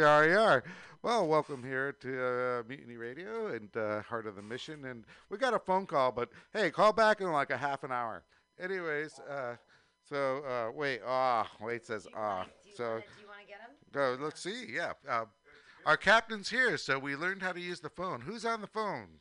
Yar yar. Well, welcome here to uh, Mutiny Radio and uh, Heart of the Mission. And we got a phone call, but hey, call back in like a half an hour. Anyways, uh, so uh, wait, ah, wait says ah. So Do you want to get him? go. Let's see. Yeah, uh, our captain's here, so we learned how to use the phone. Who's on the phone?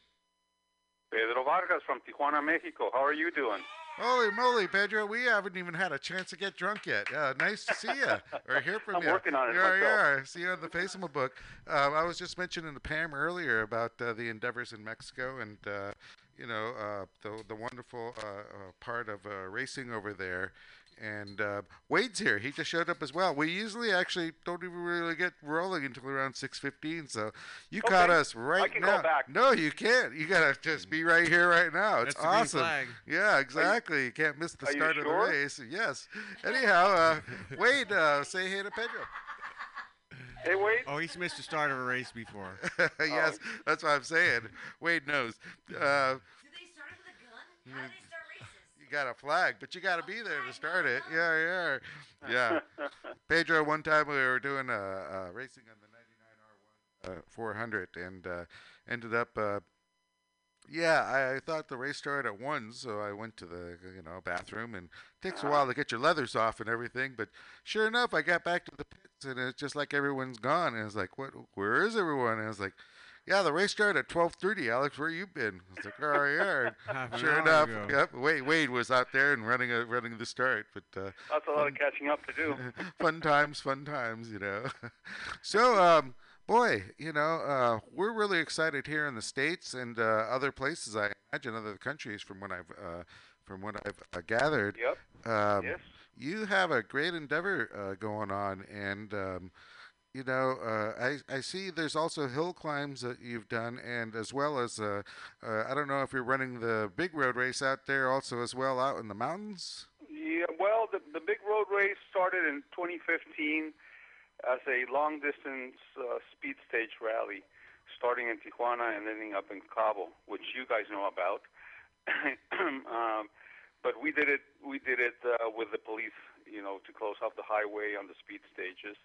Pedro Vargas from Tijuana, Mexico. How are you doing? Holy moly, Pedro! We haven't even had a chance to get drunk yet. Uh, nice to see you or hear from I'm you. working on it Yeah, myself. yeah. See you on the face of my book. Uh, I was just mentioning to Pam earlier about uh, the endeavors in Mexico and uh, you know uh, the the wonderful uh, uh, part of uh, racing over there. And uh, Wade's here. He just showed up as well. We usually actually don't even really get rolling until around six fifteen. So you caught us right I can now. go back. No, you can't. You gotta just be right here, right now. It's That's awesome. Yeah, exactly. You can't miss the are you start of sure? the race. Yes. Anyhow, uh, Wade, uh, say hey to Pedro. Hey, Wade. Oh, he's missed the start of a race before. yes, that's what I'm saying. Wade knows. Uh, Do they start with a gun? Got a flag, but you got to be there to start it. Yeah, yeah, yeah. Pedro, one time we were doing uh, uh, racing on the 99R1 uh, 400 and uh, ended up. Uh, yeah, I, I thought the race started at one, so I went to the you know bathroom, and it takes a while to get your leathers off and everything. But sure enough, I got back to the pits, and it's just like everyone's gone. And it's like, what? Where is everyone? And I was like, yeah, the race started at 12:30. Alex, where you been? I was like, oh yeah. Half Sure enough, ago. yep. Wade, Wade was out there and running a, running the start, but uh, That's a lot of catching up to do. fun times, fun times, you know. so, um, boy, you know, uh, we're really excited here in the states and uh, other places. I imagine other countries, from what I've uh, from what I've uh, gathered. Yep. Um, Yes. You have a great endeavor uh, going on, and um, you know, uh, I I see there's also hill climbs that you've done, and as well as uh, uh, I don't know if you're running the big road race out there also as well out in the mountains. Yeah, well, the, the big road race started in 2015 as a long distance uh, speed stage rally, starting in Tijuana and ending up in Cabo, which you guys know about. um, but we did it. We did it uh, with the police, you know, to close off the highway on the speed stages.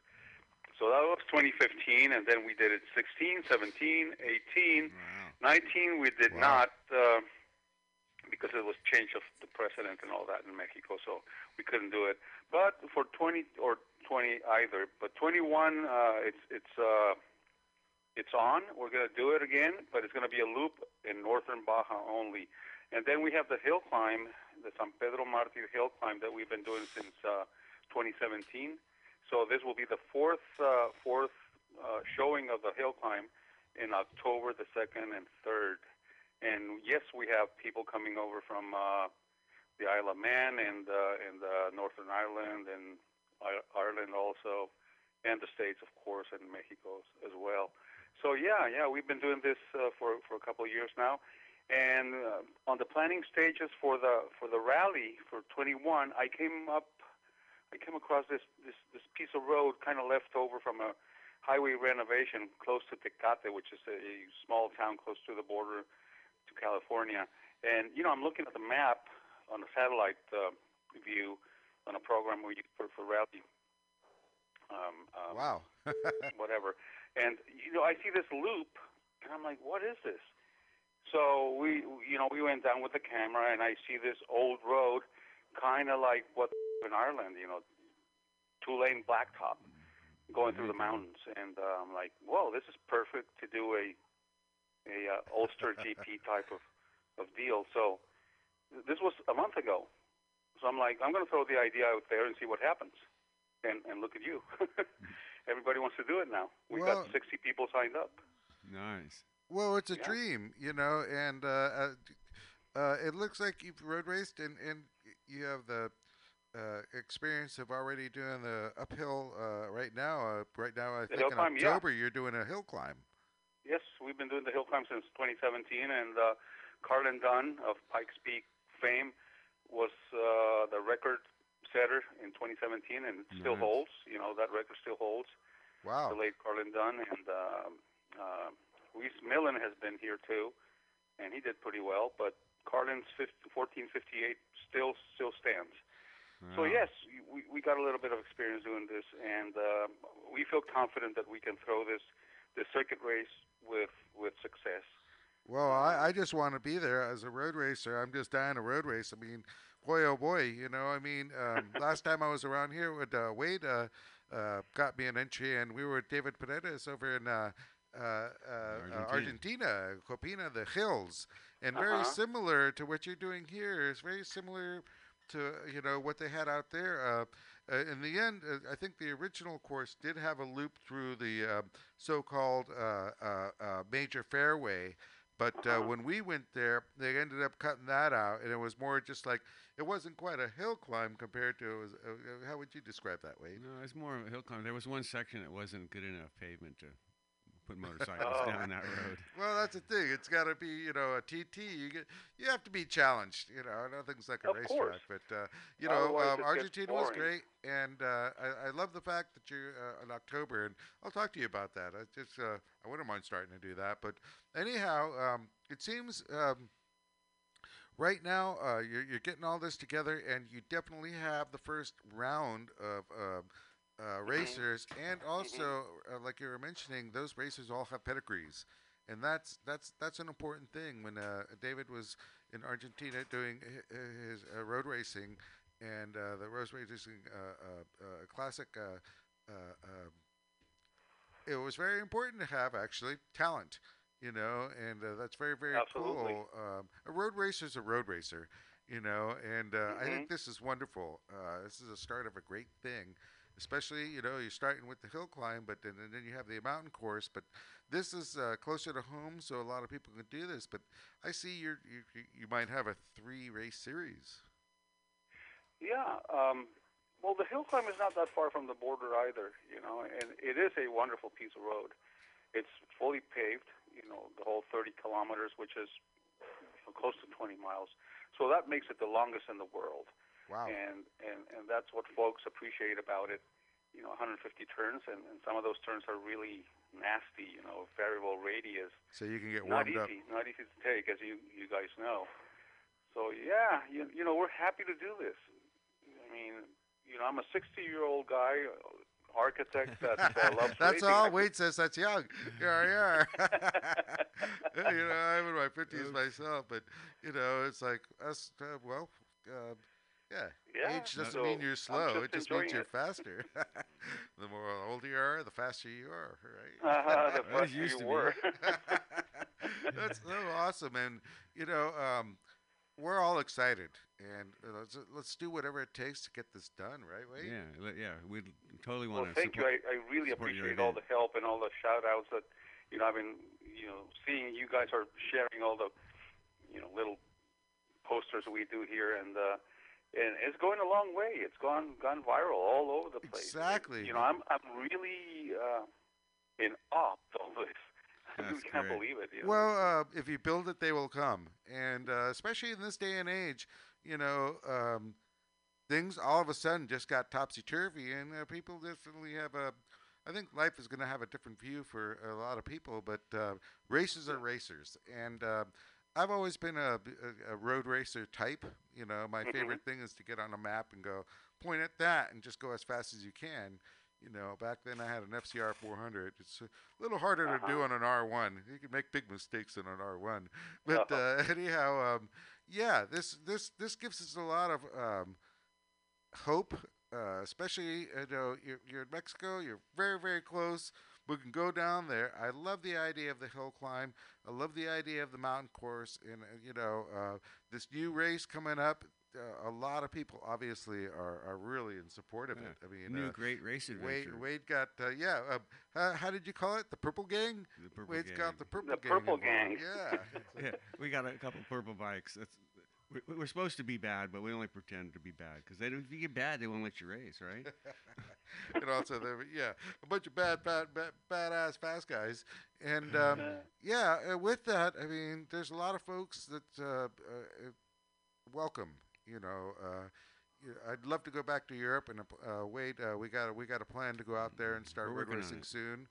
So that was 2015, and then we did it 16, 17, 18, Wow. 19. We did Wow. not. Uh, because it was change of the president and all that in Mexico, so we couldn't do it. But for 20 or 20 either, but 21, uh, it's it's uh, it's on. We're gonna do it again, but it's gonna be a loop in northern Baja only. And then we have the hill climb, the San Pedro Martir hill climb that we've been doing since uh, 2017. So this will be the fourth uh, fourth uh, showing of the hill climb in October the second and third. And yes, we have people coming over from uh, the Isle of Man and uh, and uh, Northern Ireland and Ireland also, and the states, of course, and Mexico as- well. So yeah, yeah, we've been doing this uh, for for a couple of years now. And uh, on the planning stages for the for the rally for 21, I came up, I came across this this this piece of road kind of left over from a highway renovation close to Tecate, which is a small town close to the border to California. And you know, I'm looking at the map on a satellite uh, view on a program we use for, for rally, um, um, Wow. whatever. And you know, I see this loop, and I'm like, what is this? So we, you know, we went down with the camera, and I see this old road, kind of like what in Ireland, you know, two-lane blacktop going through the mountains, and uh, I'm like, whoa, this is perfect to do a a uh, Ulster GP type of of deal. So this was a month ago. So I'm like, I'm going to throw the idea out there and see what happens. And and look at you. Everybody wants to do it now. We Well- got 60 people signed up. Nice. Well, it's a Yeah. dream, you know, and uh, uh, uh, it looks like you've road raced, and, and you have the uh, experience of already doing the uphill uh, right now. Uh, right now, I The think in climb, yeah. October you're doing a hill climb. Yes, we've been doing the hill climb since 2017, and uh, Carlin Dunn of Pikes Peak fame was uh, the record setter in 2017, and it still Nice. holds. You know that record still holds. Wow. The late Carlin Dunn and um uh, Rhys Millen has been here too, and he did pretty well. But Carlin's 15, 1458 still still stands. So yes, we we got a little bit of experience doing this, and uh, we feel confident that we can throw this this circuit race with with success. Well, I, I just want to be there as a road racer. I'm just dying to road race. I mean, boy, oh boy, you know, I mean, um, last time I was around here with uh, Wade, uh, uh, got me an entry, and we were with David Paredes over in uh, uh, uh, uh, Argentina. Argentina, Copina, the hills, and very Uh-huh. similar to what you're doing here. It's very similar to you know what they had out there. Uh, uh, in the end, uh, I think the original course did have a loop through the uh, so-called uh, uh, major fairway, but when we went there, they ended up cutting that out, and it was more just like it wasn't quite a hill climb compared to. Was, how would you describe that, Wade? No, it's more of a hill climb. There was one section that wasn't good enough pavement to put motorcycles Oh. down that road. Well, that's the thing. It's got to be, you know, a TT. You get, you have to be challenged. You know, nothing's like a Of racetrack, course. but uh, you know, um, Argentina was great, and uh, I, I love the fact that you're uh, in October, and I'll talk to you about that. I just, uh, I wouldn't mind starting to do that, but anyhow, um, it seems. Um, Right now, uh, you're, you're getting all this together, and you definitely have the first round of uh, uh, racers, and also, uh, like you were mentioning, those racers all have pedigrees, and that's that's that's an important thing. When uh, David was in Argentina doing hi- hi- his uh, road racing, and uh, the road racing uh, uh, uh, classic, uh, uh, um, it was very important to have actually talent. You know, and uh, that's very, very Absolutely. cool. Um, a road racer is a road racer, you know, and uh, I think this is wonderful. Uh, this is a start of a great thing especially you know you're starting with the hill climb but then, and then you have the mountain course but this is uh, closer to home so a lot of people can do this but i see you- you might have a three race series Yeah. Um, well, the hill climb is not that far from the border either, you know, and it is a wonderful piece of road. It's fully paved, you know, the whole 30 kilometers, which is close to 20 miles. So that makes it the longest in the world. Wow And, and, and that's what folks appreciate about it. You know, 150 turns, and, and some of those turns are really nasty, you know, variable radius. so you can get Not warmed up easy, not easy to take, as you, you guys know. So, yeah, you, you know, we're happy to do this. I mean, you know, I'm a 60 year old guy, architect that uh, loves that's all wade says that's young yeah yeah you know i'm in my 50s myself but you know it's like us uh, well uh, yeah, Yeah, age doesn't so mean you're slow. just It just means you're it. faster. the more older you are, the faster you are, right? Uh-huh, the Well, faster used you to were. That's so awesome, and you know, um, we're all excited, and uh, let's let's do whatever it takes to get this done, right? Wade? Yeah, yeah, we totally Well, want to thank you. I, I really appreciate all the help and all the shout outs that, you know, I've been, you know, seeing you guys are sharing all the, you know, little posters we do here and, uh, and it's going a long way. It's gone gone viral all over the place. And, Exactly. you know, I'm I'm really uh, in awe of all this. I That's really can't great. believe it. You know? Well, uh, if you build it, they will come, and uh, especially in this day and age, you know, um, things all of a sudden just got topsy turvy, and uh, people definitely have a. I think life is going to have a different view for a lot of people, but uh, races are racers, and uh, I've always been a, a, a road racer type. You know, my Mhm. favorite thing is to get on a map and go point at that and just go as fast as you can. You know, back then I had an FZR 400. It's a little harder to do Uh-huh. on an R1. You can make big mistakes in an R1. But uh, anyhow, um, yeah, this this this gives us a lot of um, hope, uh, especially you know you're, you're in Mexico. You're very very close. We can go down there. I love the idea of the hill climb. I love the idea of the mountain course. And uh, you know uh, this new race coming up. Uh, a lot of people obviously are, are really in support of Yeah. it. I mean, New uh, great race Wade, adventure. Wade got uh, yeah. Uh, how, how did you call it? The Purple Gang. the purple Wade's gang. got the Purple The Gang. Purple. Gang. Yeah. yeah, we got a couple purple bikes. That's We- We're supposed to be bad, but we only pretend to be bad because if you get bad, they won't let you race, right? and also there, were- yeah, a bunch of bad, bad, bad, badass fast guys, and um, yeah, uh, with that, I mean, there's a lot of folks that uh, uh, welcome. You know, uh, I'd love to go back to Europe, and uh, uh, we got a, we got a plan to go out there and start road racing soon.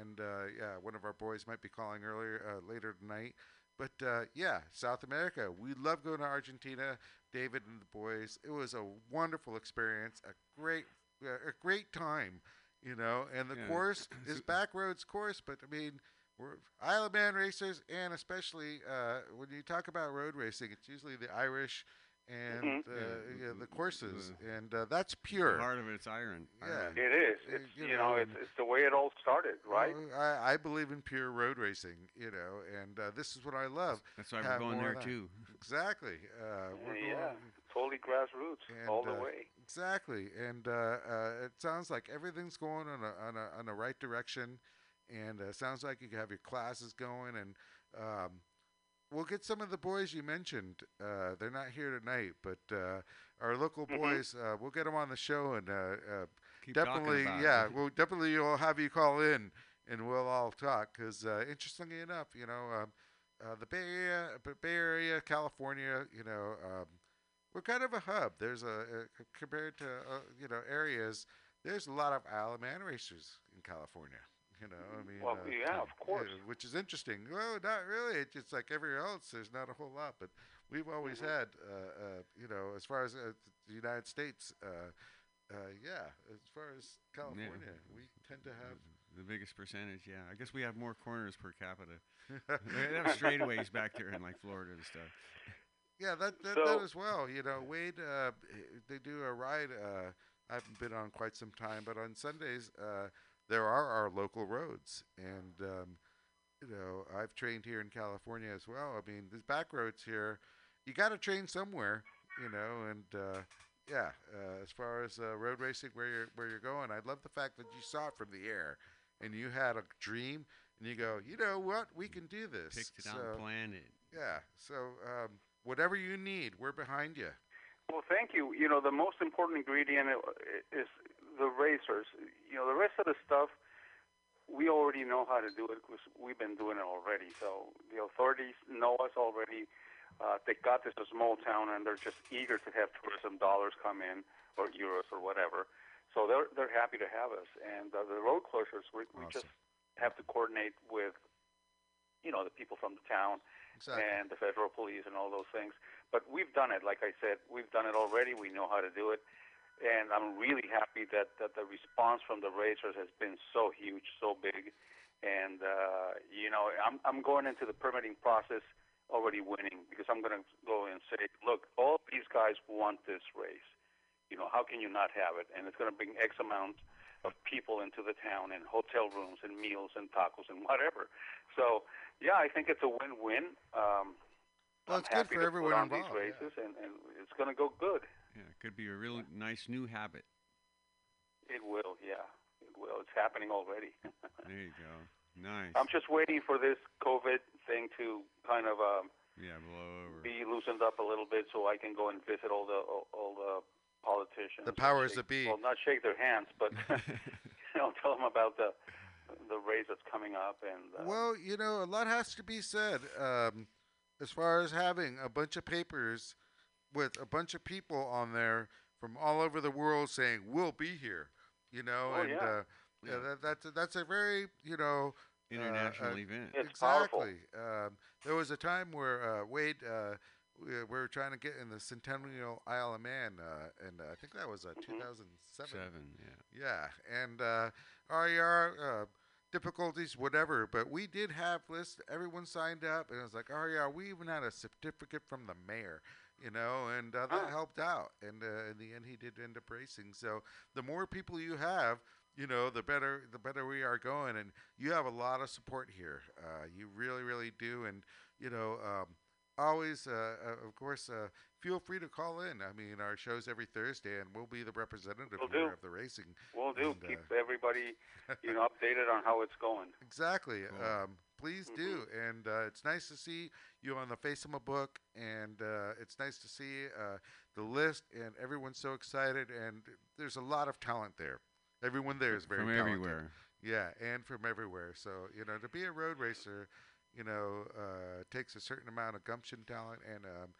And uh, yeah, one of our boys might be calling earlier uh, later tonight. But uh, yeah, South America. We love going to Argentina. David and the boys. It was a wonderful experience. A great, uh, a great time. You know, and the Yeah. course is back roads course, but I mean, we're Isle of Man racers, and especially uh, when you talk about road racing, it's usually the Irish and Mhm. uh, Yeah, yeah, the- the courses, the- and uh, that's pure. Part of it's iron. Yeah. iron. It is. It's you you, know, know, it's, it's the way it all started, right? Well, I, I believe in pure road racing, you know, and uh, this is what I love. That's why have we're going there too. Exactly. Uh, we're yeah, going, totally grassroots And, all the uh, way. Exactly, and uh, uh, it sounds like everything's going on a, on a on the right direction, and uh, sounds like you have your classes going, and um, we'll get some of the boys you mentioned. Uh, they're not here tonight, but uh, our local Mhm. boys, uh, we'll get them on the show, and uh, uh, Keep definitely, yeah, we'll definitely we'll have you call in, and we'll all talk. Because uh, interestingly enough, you know, um, uh, the Bay Area, Bay Area, California, you know, um, we're kind of a hub. There's a, a compared to uh, you know areas. There's a lot of Isle of Man racers in California. You know, I mean, Well, uh, yeah, of course. yeah, which is interesting. Well, not really. It's just like everywhere else. There's not a whole lot, but we've always Mhm. had, uh, uh, you know, as far as uh, the United States, uh, uh, yeah, as far as California, we tend to have. The biggest percentage, yeah. I guess we have more corners per capita. they have straightaways back there in like Florida and stuff. Yeah, that that, that as well. You know, Wade, they do a ride. Uh, I haven't been on quite some time, but on Sundays uh, there are our local roads, and um, you know, I've trained here in California as well. I mean, these back roads here, you got to train somewhere, you know, and uh, yeah. Uh, as far as uh, road racing, where you're where you're going, I love the fact that you saw it from the air, and you had a dream, and you go, you know what, we can do this. Picked it so, out and planned it. yeah. So um, whatever you need, we're behind you. Well, thank you. You know, the most important ingredient is the racers. You know, the rest of the stuff, we already know how to do it because we've been doing it already. So the authorities know us already. Uh, they got this a small town, and they're just eager to have tourism dollars come in, or euros, or whatever. So they're they're happy to have us. And uh, the road closures, we, we just have to coordinate with, you know, the people from the town Exactly. and the federal police and all those things. But we've done it. Like I said, we've done it already. We know how to do it. And I'm really happy that, that the response from the racers has been so huge, so big. And, uh, you know, I'm, I'm going into the permitting process already winning because I'm going to go and say, look, all these guys want this race. You know, how can you not have it? And it's going to bring X amount of people into the town and hotel rooms and meals and tacos and whatever. So, yeah, I think it's a win-win. Um, Well, I'm it's good for everyone involved, these yeah. races, and, and it's going to go good. Yeah, it could be a real nice new habit. It will, yeah, it will. It's happening already. There you go. Nice. I'm just waiting for this COVID thing to kind of um, yeah, blow over. be loosened up a little bit, so I can go and visit all the all, all the politicians. The powers shake- that be. Well, not shake their hands, but you know, tell them about the the race that's coming up and. Uh, Well, you know, a lot has to be said um, as far as having a bunch of papers with a bunch of people on there from all over the world saying we'll be here. You know, Oh, and yeah. uh, yeah, Yeah. that, that's a, that's a very you know International uh, event. It's exactly. Um, there was a time where uh, Wade. Uh, we, we were trying to get in the Centennial Isle of Man, uh, and uh, I think that was uh, Mhm. 2007. Seven, yeah. Yeah, and uh, RER uh, difficulties, whatever. But we did have lists. Everyone signed up, and it was like oh yeah, We even had a certificate from the mayor, you know, and uh, that Oh. helped out. And uh, in the end, he did end up racing. So the more people you have, you know, the better the better we are going. And you have a lot of support here. Uh, you really, really do. And you know. Um, Always, uh, uh, of course, uh, feel free to call in. I mean, our show's every Thursday, and we'll be the representative Will here do. of the racing. We'll do. and, uh, Keep everybody, you know, updated on how it's going. Exactly. Cool. Um, please do. And uh, it's nice to see you on the face of my book, and uh, it's nice to see uh, the list, and everyone's so excited. And there's a lot of talent there. Everyone there is very From talented. everywhere. Yeah, and from everywhere. So you know, to be a road racer, you know, uh, takes a certain amount of gumption, talent, and um,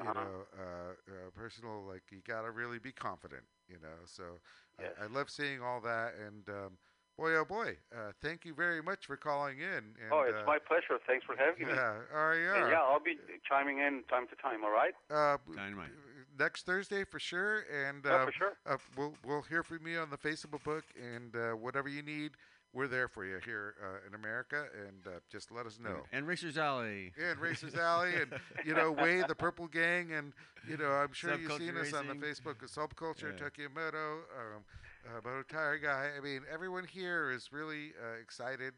you Uh-huh. know, uh, uh, personal. Like you gotta really be confident. You know, so Yes. I, I love seeing all that. And um, boy, oh boy, uh, thank you very much for calling in. And, oh, it's uh, my pleasure. Thanks for having me. yeah, RER. And yeah, I'll be chiming in time to time. All right? Uh, b- Dynamite. next Thursday for sure, and Yeah, uh, for sure. uh, we'll we'll hear from you on the Facebook book, and uh, whatever you need, we're there for you here uh, in America, and uh, just let us know. And Racers Alley. Yeah, and Racers Alley, and you know Wade, the Purple Gang, and you know I'm sure you've Subculture seen us on the Facebook of Subculture, Yeah. Takemoto, um, uh, Moto Tire Guy. I mean, everyone here is really uh, excited,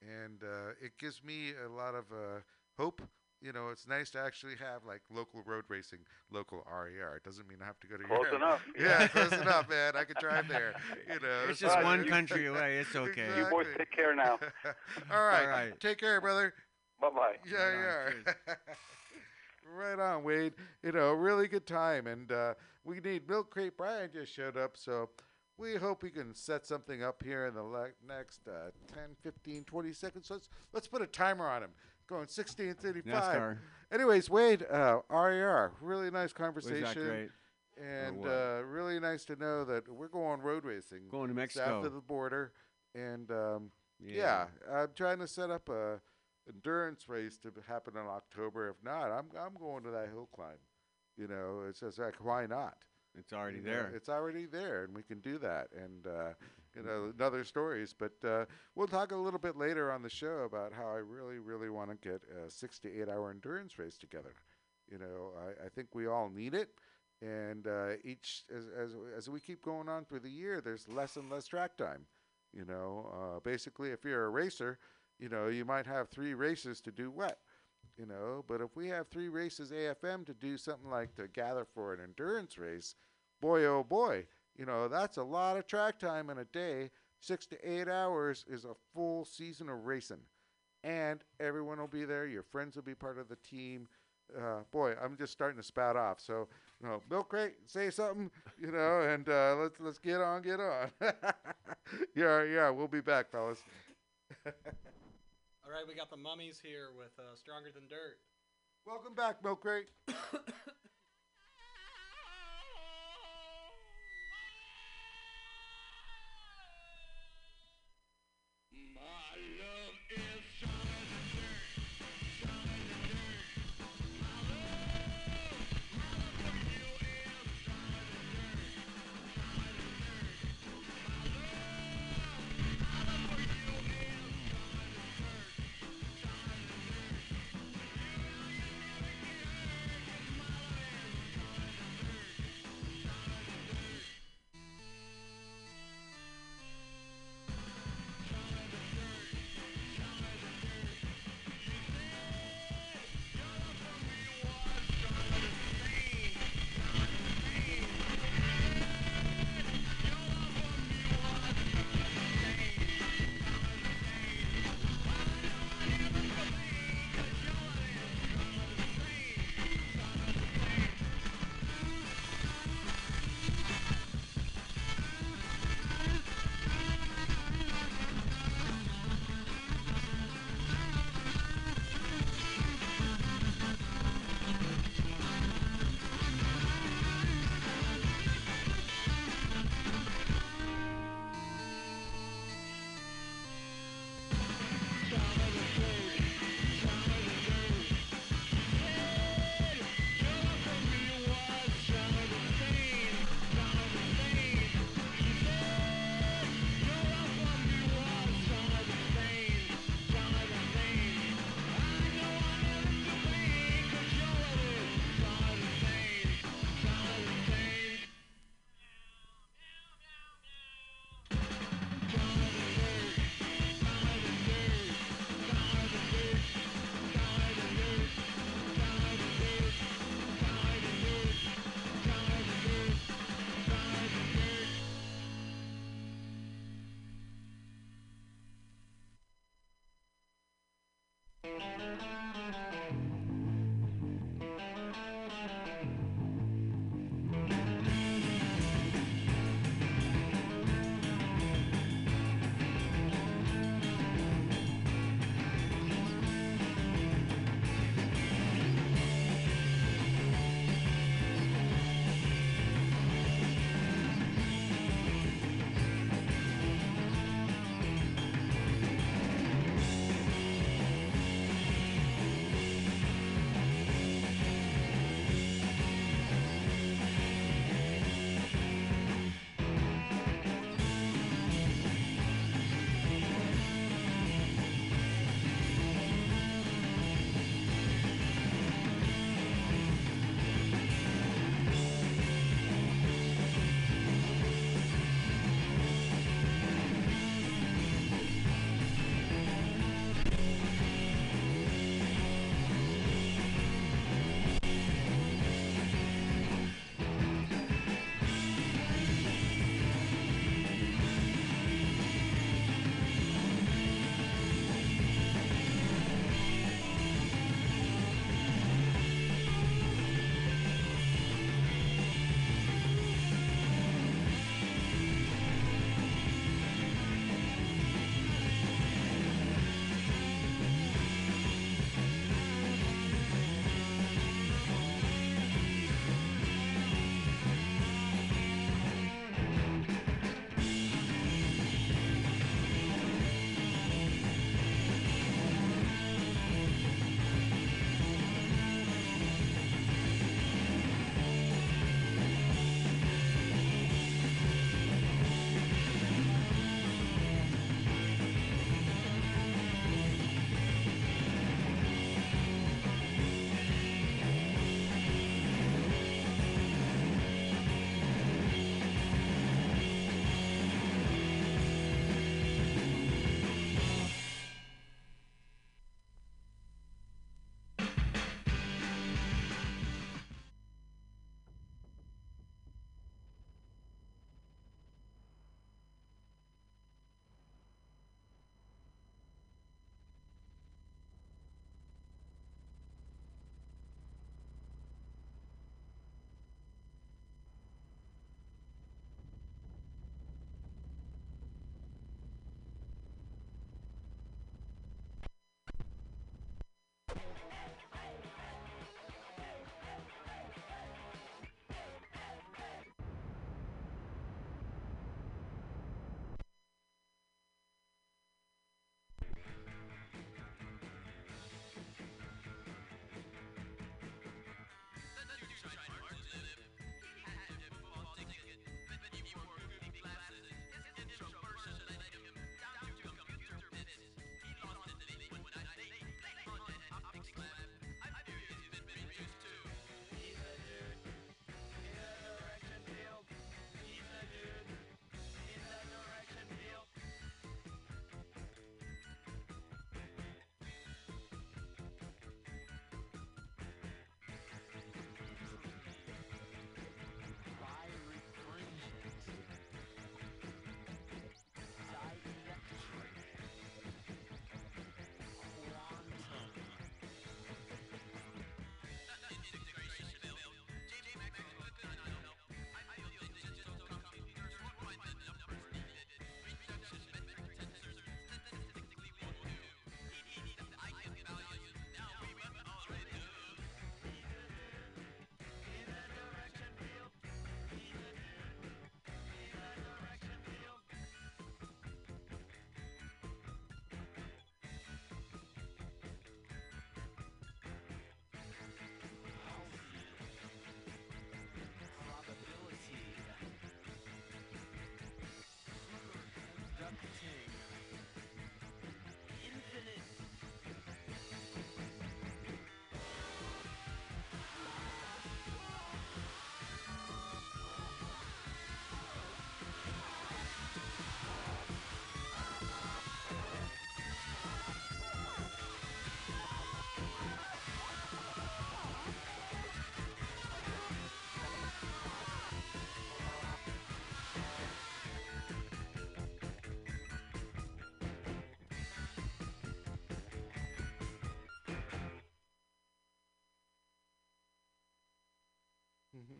and uh, it gives me a lot of uh, hope. You know, it's nice to actually have like local road racing, local RER. It doesn't mean I have to go to Close your enough. Yeah, close enough, man. I could drive there. You know, It's just Right, one country away. It's okay. You boys take care now. All right. All right. Take care, brother. Bye bye. Yeah, Right on. yeah. right on, Wade. You know, really good time. And uh, we need Milk Crate Brian just showed up, so we hope we can set something up here in the le- next uh, 10, 15, 20 seconds. Let's, let's put a timer on him. Going 1635. NASCAR. Anyways, Wade, uh, RER, really nice conversation. Was that great? And uh, really nice to know that we're going road racing Going to south Mexico. of the border. And um, yeah. I'm trying to set up a endurance race to happen in October. If not, I'm I'm going to that hill climb. You know, it's just like why not? It's already You know, there. it's already there, and we can do that. And uh, you know, another stories. But uh, we'll talk a little bit later on the show about how I really, really want to get a six to eight hour endurance race together. You know, I, I think we all need it. And uh, each as, as as we keep going on through the year, there's less and less track time. You know, uh, basically, if you're a racer, you know, you might have three races to do what? You know, but if we have three races AFM to do something like to gather for an endurance race, boy, oh boy, you know, that's a lot of track time in a day. Six to eight hours is a full season of racing. And everyone will be there. Your friends will be part of the team. Uh, boy, I'm just starting to spout off. So, you know, Milk Crate, say something, you know, and uh, let's let's get on, get on. yeah, yeah, we'll be back, fellas. All right, we got the mummies here with uh, Stronger Than Dirt. Welcome back, Milk Crate.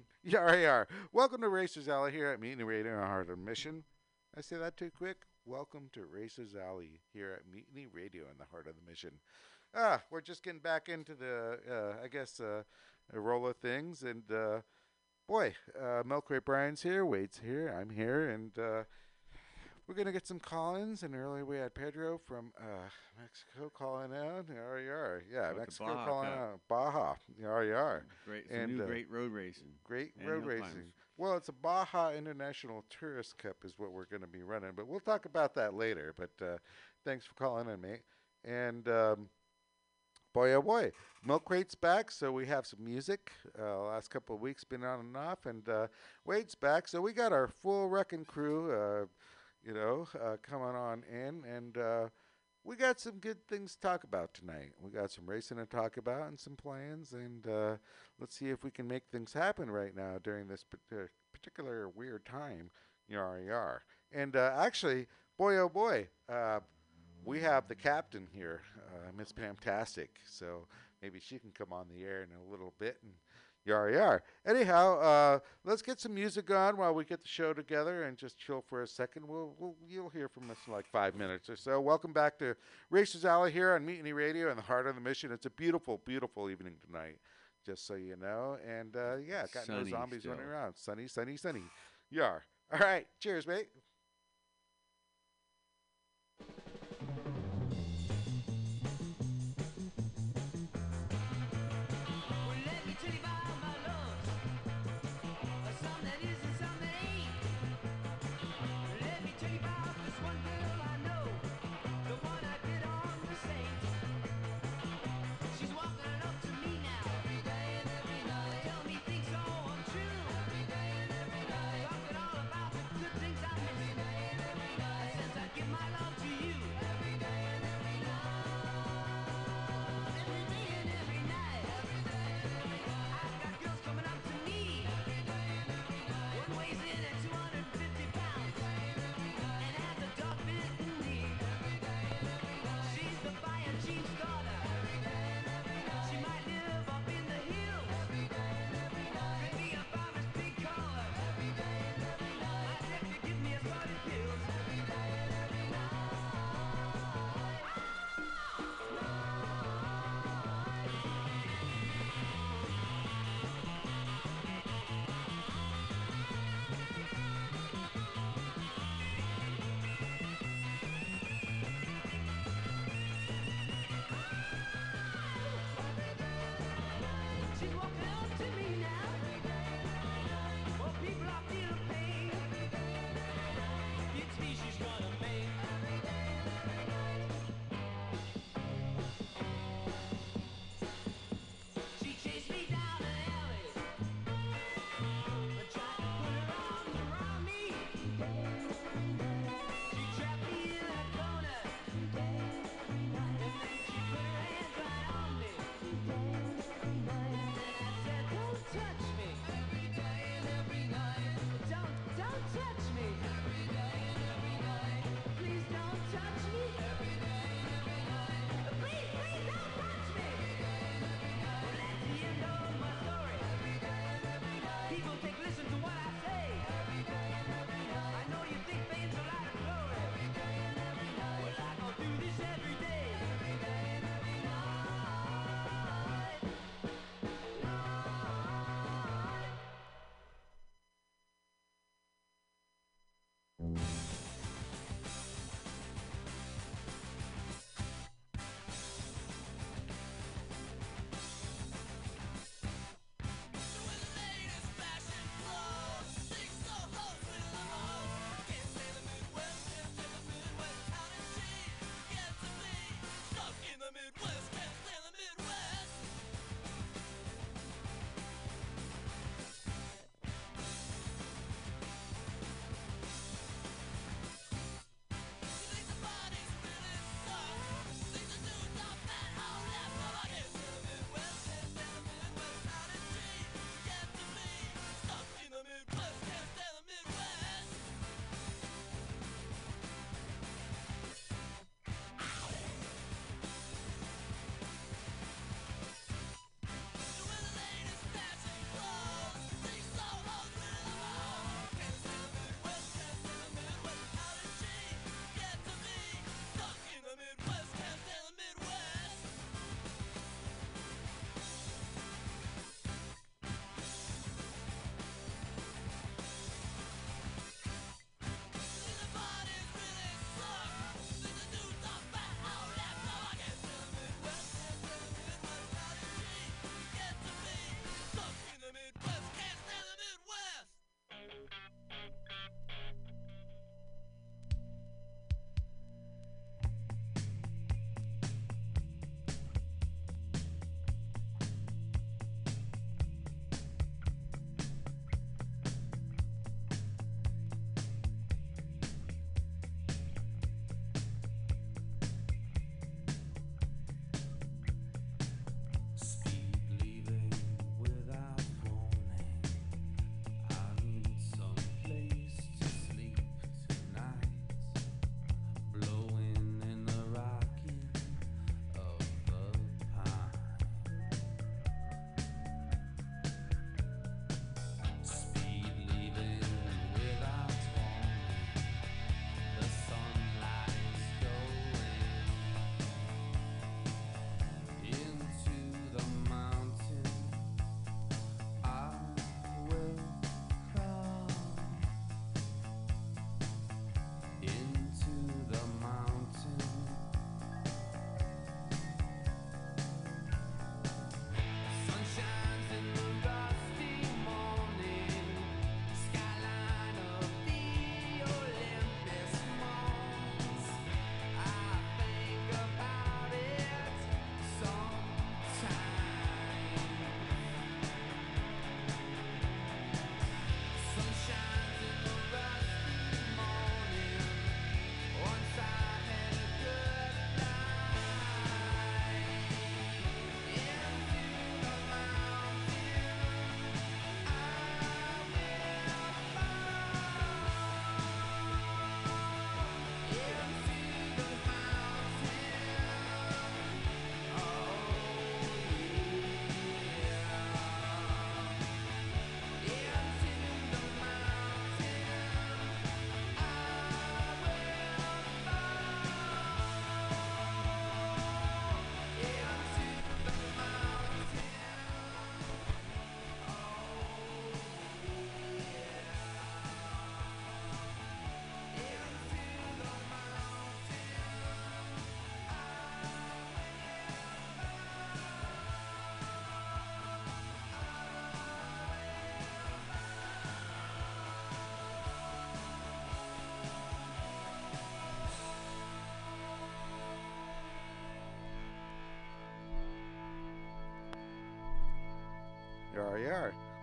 Yar. Welcome to Racers Alley here at Mutiny Radio and Heart of the Mission. I say that too quick. Welcome to Racers Alley here at Mutiny Radio in the heart of the mission. Ah, we're just getting back into the, uh, I guess, uh, roll of things. And uh, boy, uh, Milk Crate Brian's here, Wade's here, I'm here, and uh, we're gonna get some call-ins. And earlier we had Pedro from uh, Mexico calling out. Yar yar. Yeah, the Mexico calling Cup. out. Baja. Yar yar. Great, And, new uh, great road racing. Great And road racing. climbers. Well, it's a Baja International Tourist Cup is what we're going to be running, but we'll talk about that later. But uh, thanks for calling in, mate. And um, boy, oh boy, Milk Crate's back, so we have some music. Uh, last couple of weeks been on and off, and uh, Wade's back, so we got our full wrecking crew, uh, you know, uh, coming on in, and uh, we got some good things to talk about tonight. We got some racing to talk about and some plans, and uh, let's see if we can make things happen right now during this particular weird time. Yar. And uh, actually, boy oh boy, uh, we have the captain here, uh, Miss Pamtastic. So maybe she can come on the air in a little bit and yar yar. Anyhow, uh, let's get some music on while we get the show together and just chill for a second. We'll, we'll you'll hear from us in like five minutes or so. Welcome back to Racers Alley here on Mutiny Radio in the heart of the mission. It's a beautiful, beautiful evening tonight just so you know. And uh, yeah, got no Sunny zombies running around. Sunny, sunny, sunny. Yar. All right. Cheers, mate.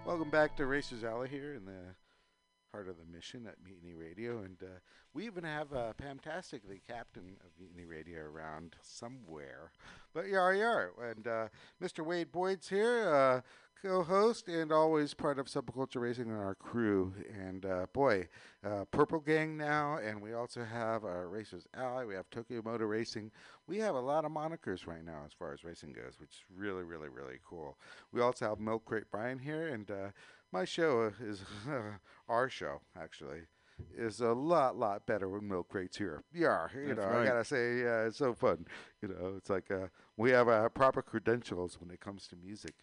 Welcome back to Racers Alley here in the heart of the mission at Mutiny Radio, and uh, we even have uh, Pamtastic, the captain of Mutiny Radio, around somewhere. But yar yar, and uh, Mr. Wade Boyd's here, uh, co-host and always part of Subculture Racing and our crew. And uh, boy, uh, Purple Gang now, and we also have our Racers Alley. We have Tokyo Motor Racing. We have a lot of monikers right now as far as racing goes, which is really, really, really cool. We also have Milk Crate Brian here, and uh, my show is our show actually is a lot lot better when milk crates here. Yeah, you That's know I gotta say, yeah, it's so fun. You know, it's like uh, we have uh, proper credentials when it comes to music.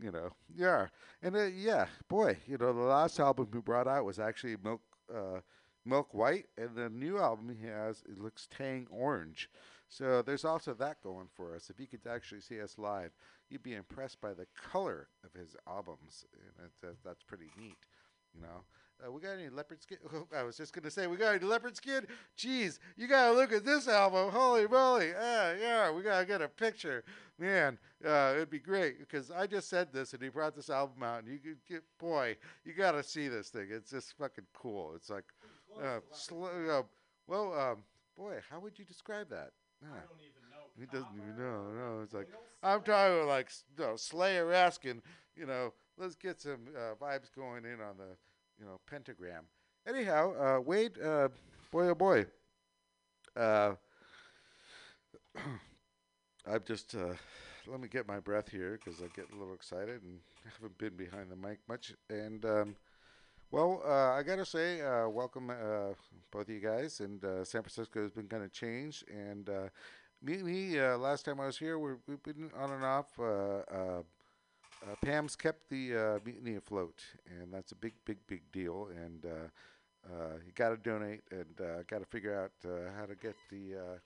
You know, yeah, and uh, yeah, boy, you know the last album he brought out was actually milk. Uh, Milk White, and the new album he has it looks Tang Orange. So there's also that going for us. If you could actually see us live, you'd be impressed by the color of his albums, and it's, uh, that's pretty neat. You know, uh, we got any leopard skin? I was just gonna say we got any leopard skin. Jeez, you gotta look at this album. Holy moly! Ah, yeah, we gotta get a picture. Man, uh, it'd be great because I just said this, and he brought this album out, and you could get, boy, you gotta see this thing. It's just fucking cool. It's like, uh, sl- uh, well, um, boy, how would you describe that? I don't even know. He doesn't even know. No, it's like I'm talking like you know, Slayer asking, you know, let's get some uh, vibes going in on the, you know, pentagram. Anyhow, uh, Wade, uh, boy oh boy, uh, I've just uh, let me get my breath here because I get a little excited and haven't been behind the mic much. And um, well, uh, I gotta say, uh, welcome uh, both of you guys. And San Francisco has been kind of changed. And me, me last time I was here, we're, we've been on and off. Uh, Pam's kept the uh, mutiny afloat, and that's a big, big, big deal. And uh, uh, you got to donate, and uh, got to figure out how to get the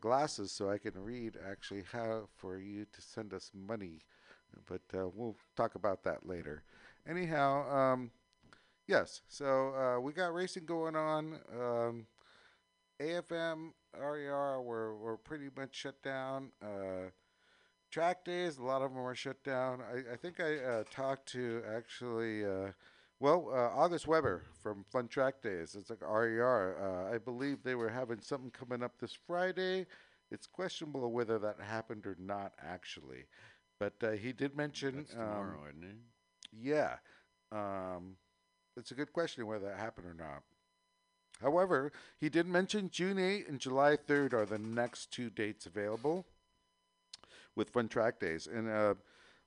glasses so I can read. Actually, how for you to send us money, but we'll talk about that later. Anyhow, um, yes. So we got racing going on. Um, AFM, RER, we're, we're pretty much shut down. Uh, track days, a lot of them are shut down. I, I think I uh, talked to actually, uh, well, uh, August Weber from Fun Track Days. It's like RER. Uh, I believe they were having something coming up this Friday. It's questionable whether that happened or not, actually. But uh, he did mention. That's um, tomorrow, isn't it? yeah. Um, it's a good question whether that happened or not. However, he did mention June 8 and July 3rd are the next two dates available with Fun Track Days. And uh,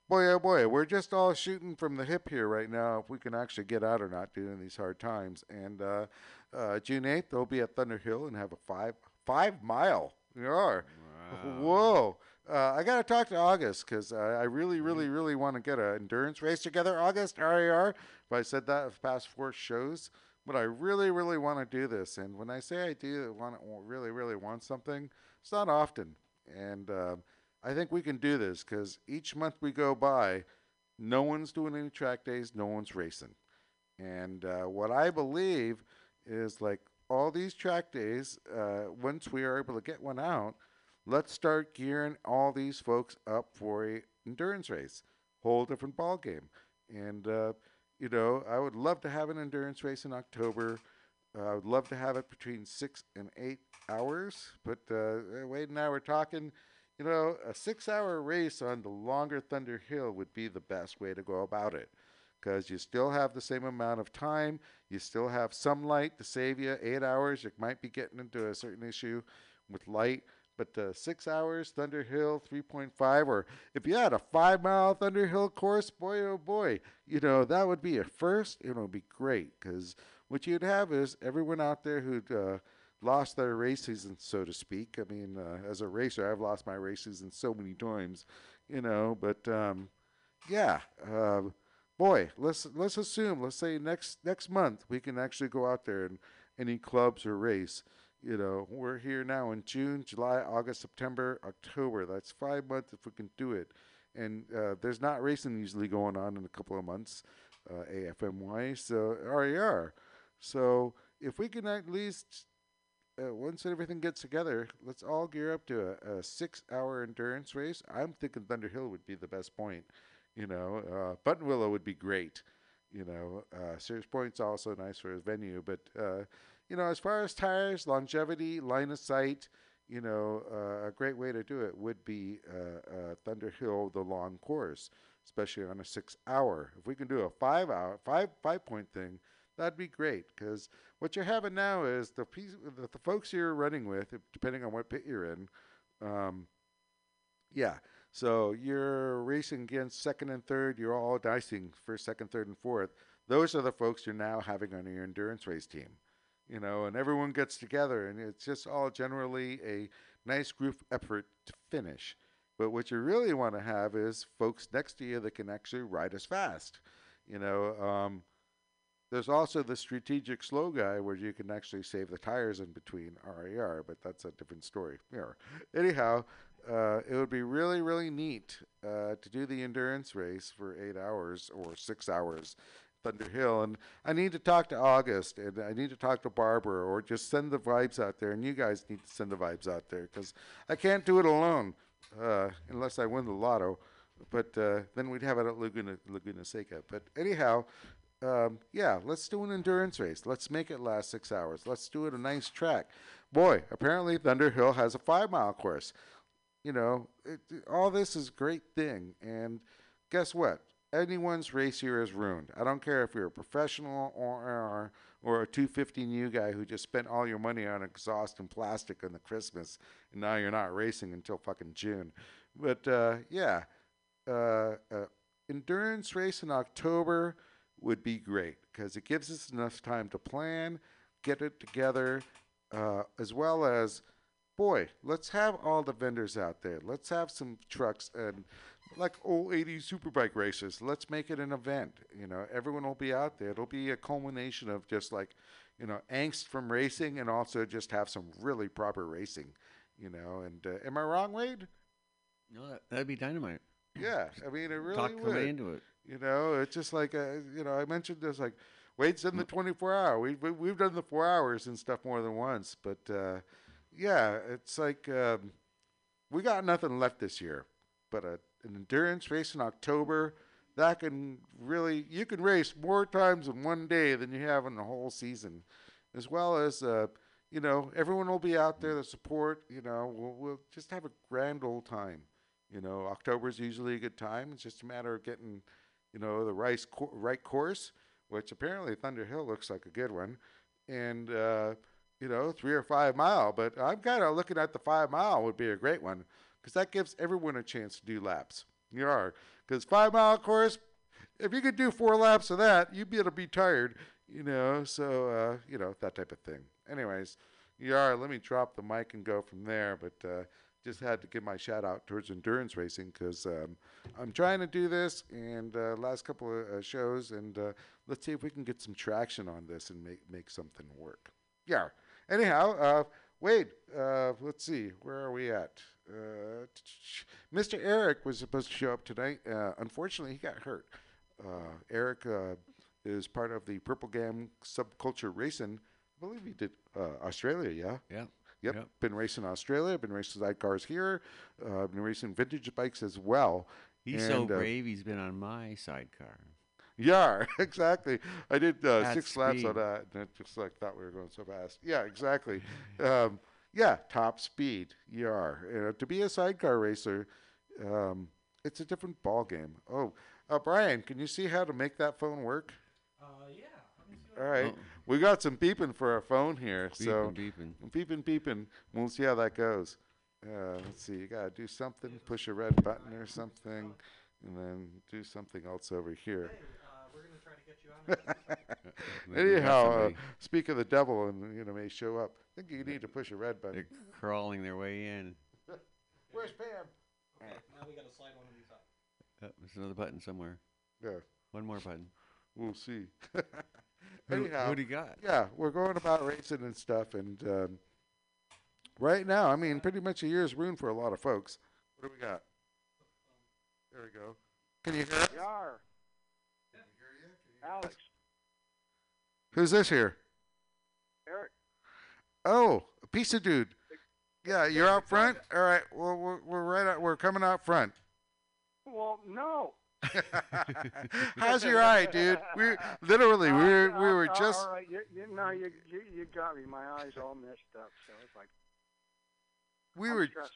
boy, oh boy, we're just all shooting from the hip here right now if we can actually get out or not during these hard times. And uh, uh, June 8th, they'll be at Thunder Hill and have a five five mile. We are. Wow. Whoa. Uh, I got to talk to August because uh, I really, really, really want to get an endurance race together. August, RER. If I said that of past four shows, but I really, really want to do this. And when I say I do want, really, really want something, it's not often. And um I think we can do this because each month we go by, no one's doing any track days, no one's racing. And uh, what I believe is like all these track days, uh, once we are able to get one out, let's start gearing all these folks up for a endurance race. Whole different ball game. And uh, you know, I would love to have an endurance race in October. Uh, I would love to have it between six and eight hours. But Wade and I were talking. You know, a six-hour race on the longer Thunder Hill would be the best way to go about it, because you still have the same amount of time. You still have some light to save you. Eight hours, you might be getting into a certain issue with light. But uh, six hours, Thunder Hill, 3.5, or if you had a five mile Thunder Hill course, boy, oh boy, you know, that would be a first. It would be great because what you'd have is everyone out there who'd uh, lost their race season, so to speak. I mean, uh, as a racer, I've lost my race season so many times, you know, but um, yeah. Uh, boy, let's let's assume, let's say next next month we can actually go out there and any clubs or race. You know, we're here now in June, July, August, September, October. That's five months if we can do it. And uh, there's not racing usually going on in a couple of months, AFMY. So RER. So if we can at least, uh, once everything gets together, let's all gear up to a, a six-hour endurance race. I'm thinking Thunder Hill would be the best point You know, uh, Buttonwillow would be great. You know, uh, Sears Point's also nice for a venue, but uh, you know, as far as tires, longevity, line of sight, you know, uh, a great way to do it would be uh, uh, Thunder Hill, the long course, especially on a six-hour. If we can do a five-hour, five five-point thing, that'd be great. Because what you're having now is the piece, the, the folks you're running with, depending on what pit you're in. Um, yeah, so you're racing against second and third. You're all dicing first, second, third, and fourth. Those are the folks you're now having on your endurance race team. You know, and everyone gets together, and it's just all generally a nice group effort to finish. But what you really want to have is folks next to you that can actually ride as fast. You know, um, there's also the strategic slow guy where you can actually save the tires in between RAR, but that's a different story. Yeah. Anyhow, uh, it would be really, really neat uh, to do the endurance race for eight hours or six hours, Thunder Hill. And I need to talk to August and I need to talk to Barbara or just send the vibes out there. And you guys need to send the vibes out there because I can't do it alone uh, unless I win the lotto. But uh, then we'd have it at Laguna, Laguna Seca. But anyhow, um, yeah, let's do an endurance race. Let's make it last six hours. Let's do it a nice track. Boy, apparently Thunderhill has a five mile course. You know, it, all this is a great thing. And guess what? Anyone's race here is ruined. I don't care if you're a professional or or, or a 250 new guy who just spent all your money on exhaust and plastic on the Christmas, and now you're not racing until fucking June. But uh, yeah, uh, uh, endurance race in October would be great because it gives us enough time to plan, get it together, uh, as well as, boy, let's have all the vendors out there. Let's have some trucks and like old 80s superbike races. Let's make it an event. You know, everyone will be out there. It'll be a culmination of just like, you know, angst from racing and also just have some really proper racing. You know, and uh, am I wrong, Wade? No, that, that'd be dynamite. Yeah, I mean, it really Talk would. somebody into it. You know, it's just like uh, you know, I mentioned this like Wade's in the 24 hour. We, we we've done the four hours and stuff more than once, but uh, yeah, it's like um, we got nothing left this year. But a, an endurance race in October that can really you can race more times in one day than you have in the whole season, as well as uh, you know everyone will be out there to support. You know, we'll, we'll just have a grand old time. You know, October is usually a good time. It's just a matter of getting, you know, the right, co- right course, which apparently Thunder Hill looks like a good one, and uh, you know, three or five mile. But I'm kind of looking at the five mile would be a great one because that gives everyone a chance to do laps. You are because five mile course, if you could do four laps of that, you'd be able to be tired. You know, so uh, you know that type of thing. Anyways, you are. Let me drop the mic and go from there, but. Uh, just had to give my shout out towards endurance racing because um, I'm trying to do this and uh, last couple of uh, shows and uh, let's see if we can get some traction on this and make make something work. Yeah. Anyhow, uh, Wade, uh, let's see, where are we at? Uh, Mr. Eric was supposed to show up tonight. Unfortunately, he got hurt. Eric is part of the Purple Gang Subculture Racing. I believe he did Australia, yeah? Yeah. Yep. Yep. Been racing Australia. Been racing sidecars here. Uh, been racing vintage bikes as well. He's so And, uh, brave. He's been on my sidecar. Yeah, exactly. I did uh, At six laps on that, and it just like thought we were going so fast. Yeah, exactly. um, yeah, top speed. You are. You know, to be a sidecar racer, um, it's a different ball game. Oh, uh, Brian, can you see how to make that phone work? Uh, yeah. Let me see what All right, Oh. We got some beeping for our phone here, so Beeping, beeping. beeping, beeping. We'll see how that goes. Uh, let's see. You gotta do something. Push a red button or something, and then do something else over here. We're gonna try to get you out of this. Maybe we got Anyhow, uh, speak of the devil, and you know may show up. I think you need to push a red button. They're crawling their way in. Where's Pam? Okay, now we gotta slide one of these up. Oh, there's another button somewhere. Yeah, One more button. we'll see. Who, Anyhow, who do you got? yeah, we're going about racing and stuff, and um, right now, I mean, pretty much a year's ruined for a lot of folks. What do we got? There we go. Can you hear us? Yar. Alex. Who's this here? Eric. Oh, a piece of dude. Yeah, you're out front. All right. Well, we're, we're right. Out, we're coming out front. Well, no. How's your eye, dude? We literally we were we were just All right, you, you, no, you, you, you got me. My eyes all messed up, so it's like we I'm were stressing.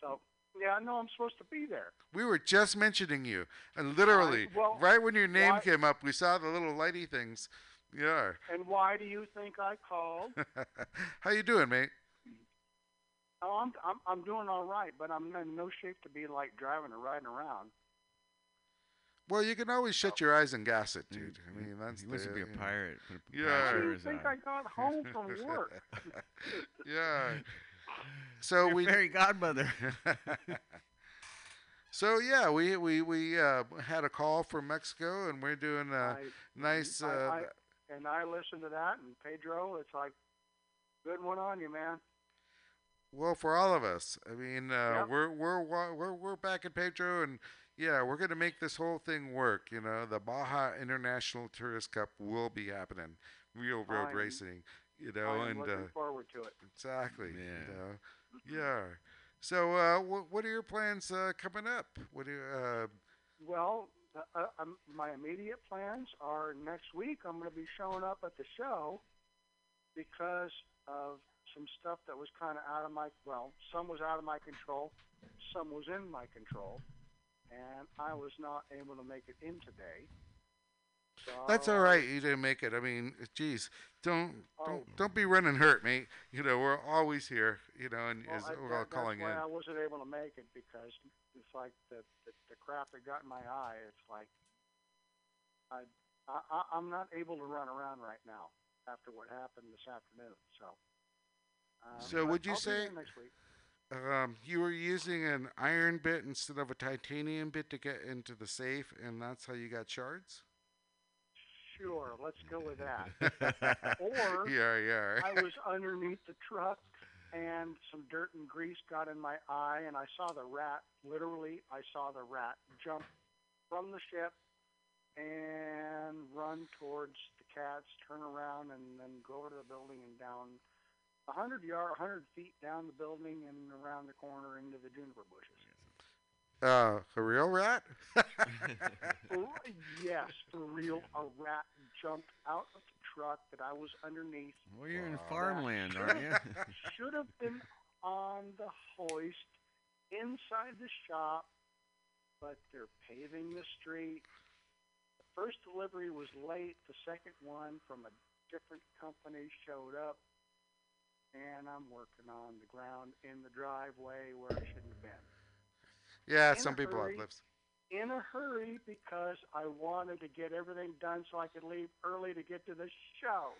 So yeah, I know I'm supposed to be there. we were just mentioning you, and literally well, right when your name why- came up, we saw the little lighty things. Yeah. And why do you think I called? How you doing, mate? Oh, I'm I'm I'm doing all right, but I'm in no shape to be like driving or riding around. Well, you can always shut your eyes and gas it, dude. I mean, that's he wants to be a pirate. put a Yeah. patch How do you think. I got home from work? yeah. So Your we fairy godmother. So yeah, we we we uh, had a call from Mexico, and we're doing a I, nice. I, Uh, I, and I listened to that, and Pedro, it's like, good one on you, man. well, for all of us, I mean, uh, Yep. we're we're we're we're back in Pedro, and yeah, we're gonna make this whole thing work. You know, the Baja International Tourist Cup will be happening, real road I'm- racing. You know, I'm and looking uh, forward to it. exactly. Yeah. You know, yeah. So, uh, wh- what are your plans uh, coming up? What do you, uh, Well, uh, uh, um, my immediate plans are next week. I'm going to be showing up at the show because of some stuff that was kind of out of my well, some was out of my control, some was in my control, and I was not able to make it in today. So That's all right. You didn't make it. I mean, geez, don't Oh. don't don't be running hurt, mate. You know, we're always here. You know, and Well, is I, we're that- all calling in. I wasn't able to make it because it's like the, the the crap that got in my eye. It's like I, I I'm not able to run around right now after what happened this afternoon. So. Um, So would you I'll say- next week? Um, you were using an iron bit instead of a titanium bit to get into the safe, and that's how you got shards. Sure, let's go with that. Or yeah, yeah. I was underneath the truck and some dirt and grease got in my eye and I saw the rat, literally I saw the rat jump from the ship and run towards the cats, turn around and then go over to the building and down a hundred yard, a hundred feet down the building and around the corner into the juniper bushes. Uh, a real rat? Yes, for real, a rat jumped out of the truck that I was underneath well, you're in farmland, aren't you? should have been on the hoist inside the shop, but they're paving the street. The first delivery was late. The second one from a different company showed up, and I'm working on the ground in the driveway where I shouldn't have been. yeah, In some people have hurry. lives. In a hurry because I wanted to get everything done so I could leave early to get to the show.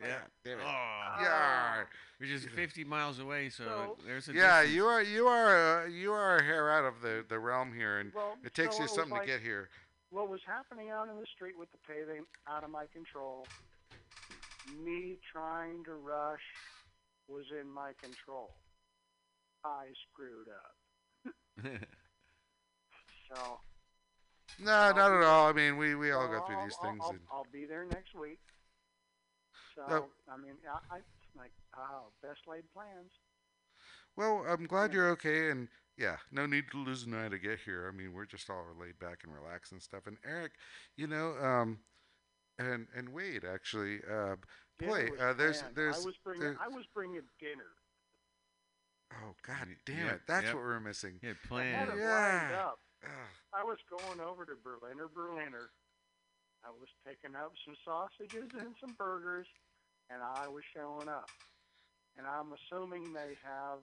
Yeah, damn it. Oh, Yeah, which is 50 miles away, so, So- there's a yeah. distance. You are you are uh, you are a hair out of the the realm here, and Well, it takes so you something like- to get here. what was happening out in the street with the paving out of my control. Me trying to rush was in my control. I screwed up. So No, I'll not at all. I mean, we we all go through these I'll- things. I'll, and- I'll be there next week. So No. I mean, I, I like oh, best laid plans. Well, I'm glad Yeah. you're okay, and yeah, no need to lose an eye to get here. I mean, we're just all laid back and relaxed and stuff. And Eric, you know, um, and and Wade actually, uh, boy, uh, there's planned. there's I was bringing there- I was bringing dinner. oh god damn yep, it, that's yep. what we're missing. Yeah, I had planned. it lined Yeah. up. Ugh. I was going over to Berliner Berliner. I was picking up some sausages and some burgers, and I was showing up. And I'm assuming they have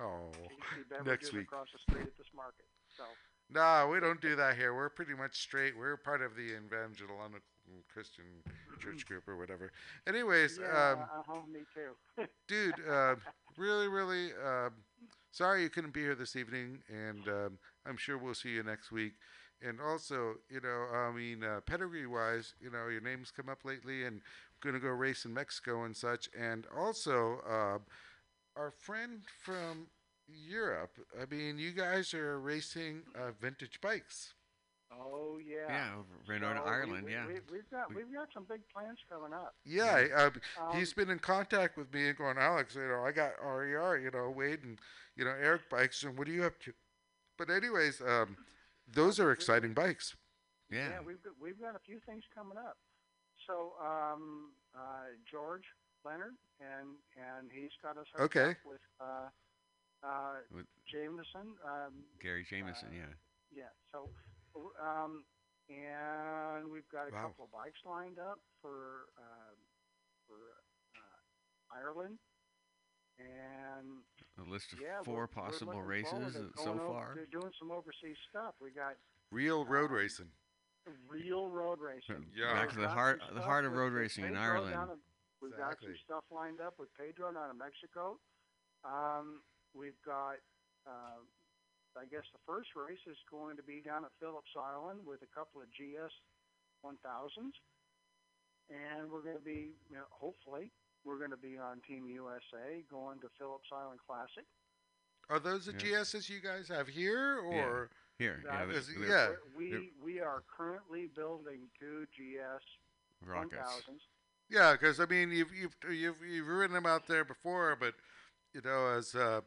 Oh, tasty beverages week. across the street at this market. So no, we don't do that here. We're pretty much straight. We're part of the evangelical Christian church group or whatever. Anyways, yeah, um, uh-huh, me too. dude, uh, really, really um, sorry you couldn't be here this evening, and um, I'm sure we'll see you next week. And also, you know, I mean, uh, pedigree-wise, you know, your name's come up lately, and gonna go race in Mexico and such. And also, uh, our friend from Europe. I mean, you guys are racing uh, vintage bikes. Oh yeah. Yeah, over right on So we- Ireland, we, yeah. We, we've got We- we've got some big plans coming up. Yeah, uh, Um, he's been in contact with me and going, Alex, you know, I got RER, you know, Wade and you know Eric bikes, and what are you up to? But anyways, um, those are exciting bikes. Yeah. Yeah, we've got, we've got a few things coming up. So um, uh, George Leonard and and he's got us hooked Okay. up with uh, uh, With- Jameson. Um, Gary Jameson, Uh, yeah. yeah. So um, and we've got a Wow. couple of bikes lined up for uh, for uh, Ireland. And A list of yeah, four we're, possible we're races uh, so far. over- far. to doing some overseas stuff. We got Real road Uh, racing. real road racing. Yeah. Back to the heart, the heart of road with racing in Ireland. down in- we've got some stuff lined up with Pedro down in Mexico. Um, we've got, uh, I guess the first race is going to be down at Phillips Island with a couple of GS 1000s, and we're going to be, you know, hopefully, we're going to be on Team USA going to Phillips Island Classic. Are those the Yeah. GSs you guys have here, or Here, yeah, is- yeah. We're- We we are currently building two GS rockets. 1000s. yeah? Because I mean, you've you've you've you've ridden them out there before, but you know, as uh,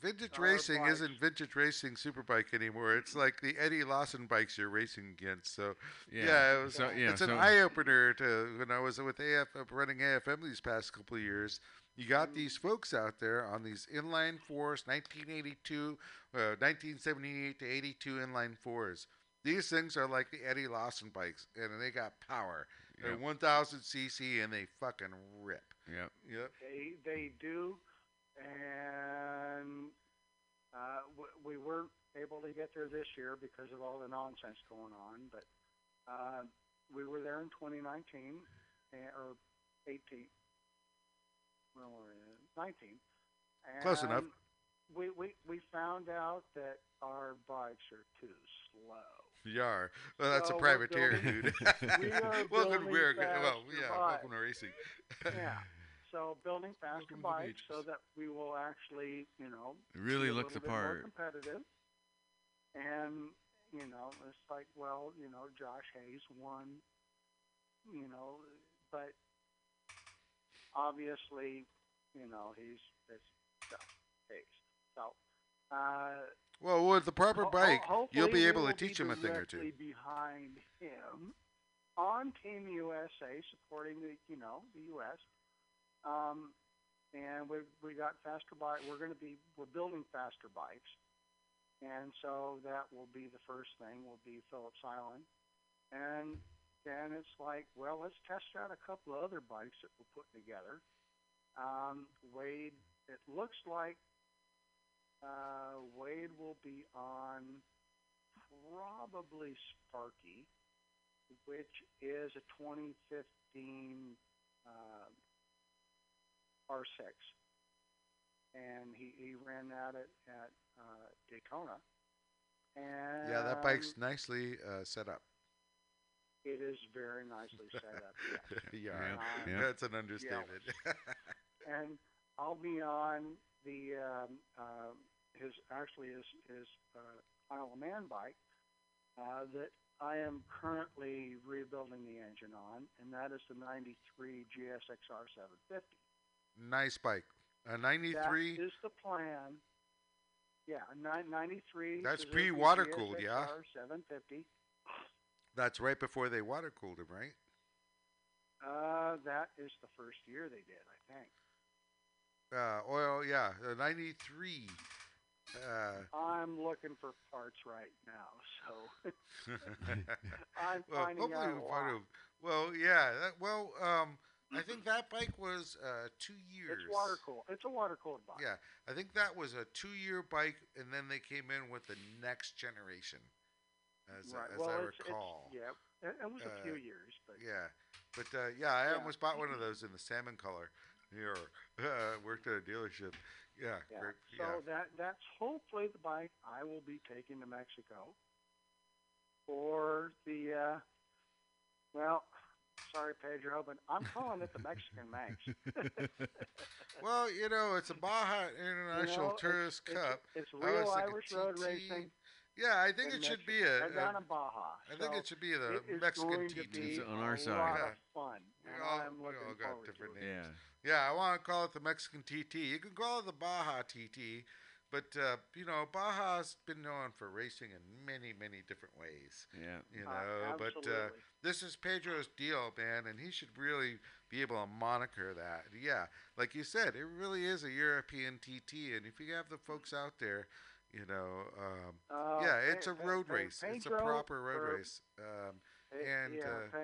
vintage Our racing bikes. isn't vintage racing superbike anymore. It's like the Eddie Lawson bikes you're racing against. So Yeah, yeah, it was, so, yeah, it's an eye opener to when I was with AF uh, running AFM these past couple of years. You got these folks out there on these inline fours, 1982, uh, 1978 to 82 inline fours. These things are like the Eddie Lawson bikes, and they got power. They're Yep. 1,000 cc, and they fucking rip. Yep. Yep. They they do, and uh, w- we weren't able to get there this year because of all the nonsense going on. But uh, we were there in 2019 and, or 18. Well, we're in 19. Close enough. We, we we found out that our bikes are too slow. Yar. Well, that's So a privateer, dude. we are welcome, building we're, well, yeah, welcome to racing. Yeah. So building faster Welcome so that we will actually, you know, Really looks the little bit more part. competitive. And you know, it's like, well, you know, Josh Hayes won, you know, but obviously, you know, he's it's Josh Hayes. So, uh, Well, with the proper ho- ho- bike, you'll be able to teach him a thing or two. behind him on Team USA, supporting the, you know, the U.S. Um, and we we got faster bike. We're going to be we're building faster bikes, and so that will be the first thing. Will be Phillips Island, and then it's like, well, let's test out a couple of other bikes that we're putting together. Um, Wade, it looks like uh, Wade will be on probably Sparky, which is a 2015 uh, R6, and he, he ran that at, at uh, Daytona. And Yeah, that bike's nicely uh, set up. it is very nicely set up. Yes. yeah, Yep, Um, yep. that's an understatement. and I'll be on the um, uh, his actually his his uh, Isle of Man bike uh, that I am currently rebuilding the engine on, and that is the '93 GSXR 750. Nice bike. A 93. is the plan. Yeah, a 93. That's pre-water-cooled, yeah? 750. That's right before they water cooled him, right? Uh, that is the first year they did, I think. Uh, oil, yeah, uh, 93. Uh, I'm looking for parts right now, so I'm well, finding out we'll find lot. him. Well, yeah. That, well, um, I think that bike was uh, two years. It's water cooled. It's a water cooled bike. Yeah, I think that was a two-year bike, and then they came in with the next generation, as, right. as well, I it's, recall. It's, yeah, it, was a Uh, few years, but Yeah, but uh, yeah, I Yeah. almost bought one of those in the salmon color. Here, uh, worked at a dealership. Yeah, yeah. great, So yeah. that that's hopefully the bike I will be taking to Mexico for the. Uh, well, sorry, Pedro, but I'm calling it the Mexican Manx. Well, you know, it's a Baja International You know, Tourist it's, Cup. It's, oh, it's real thinking Irish road TT. racing. Yeah, I think it should be Mexico. a. They're down a in Baja. I think so it should be the Mexican TT. on our side. Yeah. fun. We all, I'm we all got different names. Yeah. Yeah, I want to call it the Mexican TT. You can call it the Baja TT, but uh, you know, Baja's been known for racing in many, many different ways. Yeah. You Uh, know, but uh, this is Pedro's deal, man, and he should really be able to moniker that. Yeah, like you said, it really is a European TT, and if you have the folks out there, you know, um, Uh, yeah, it's a road Pe- race. it's a proper road or- race. Um, and, yeah, uh,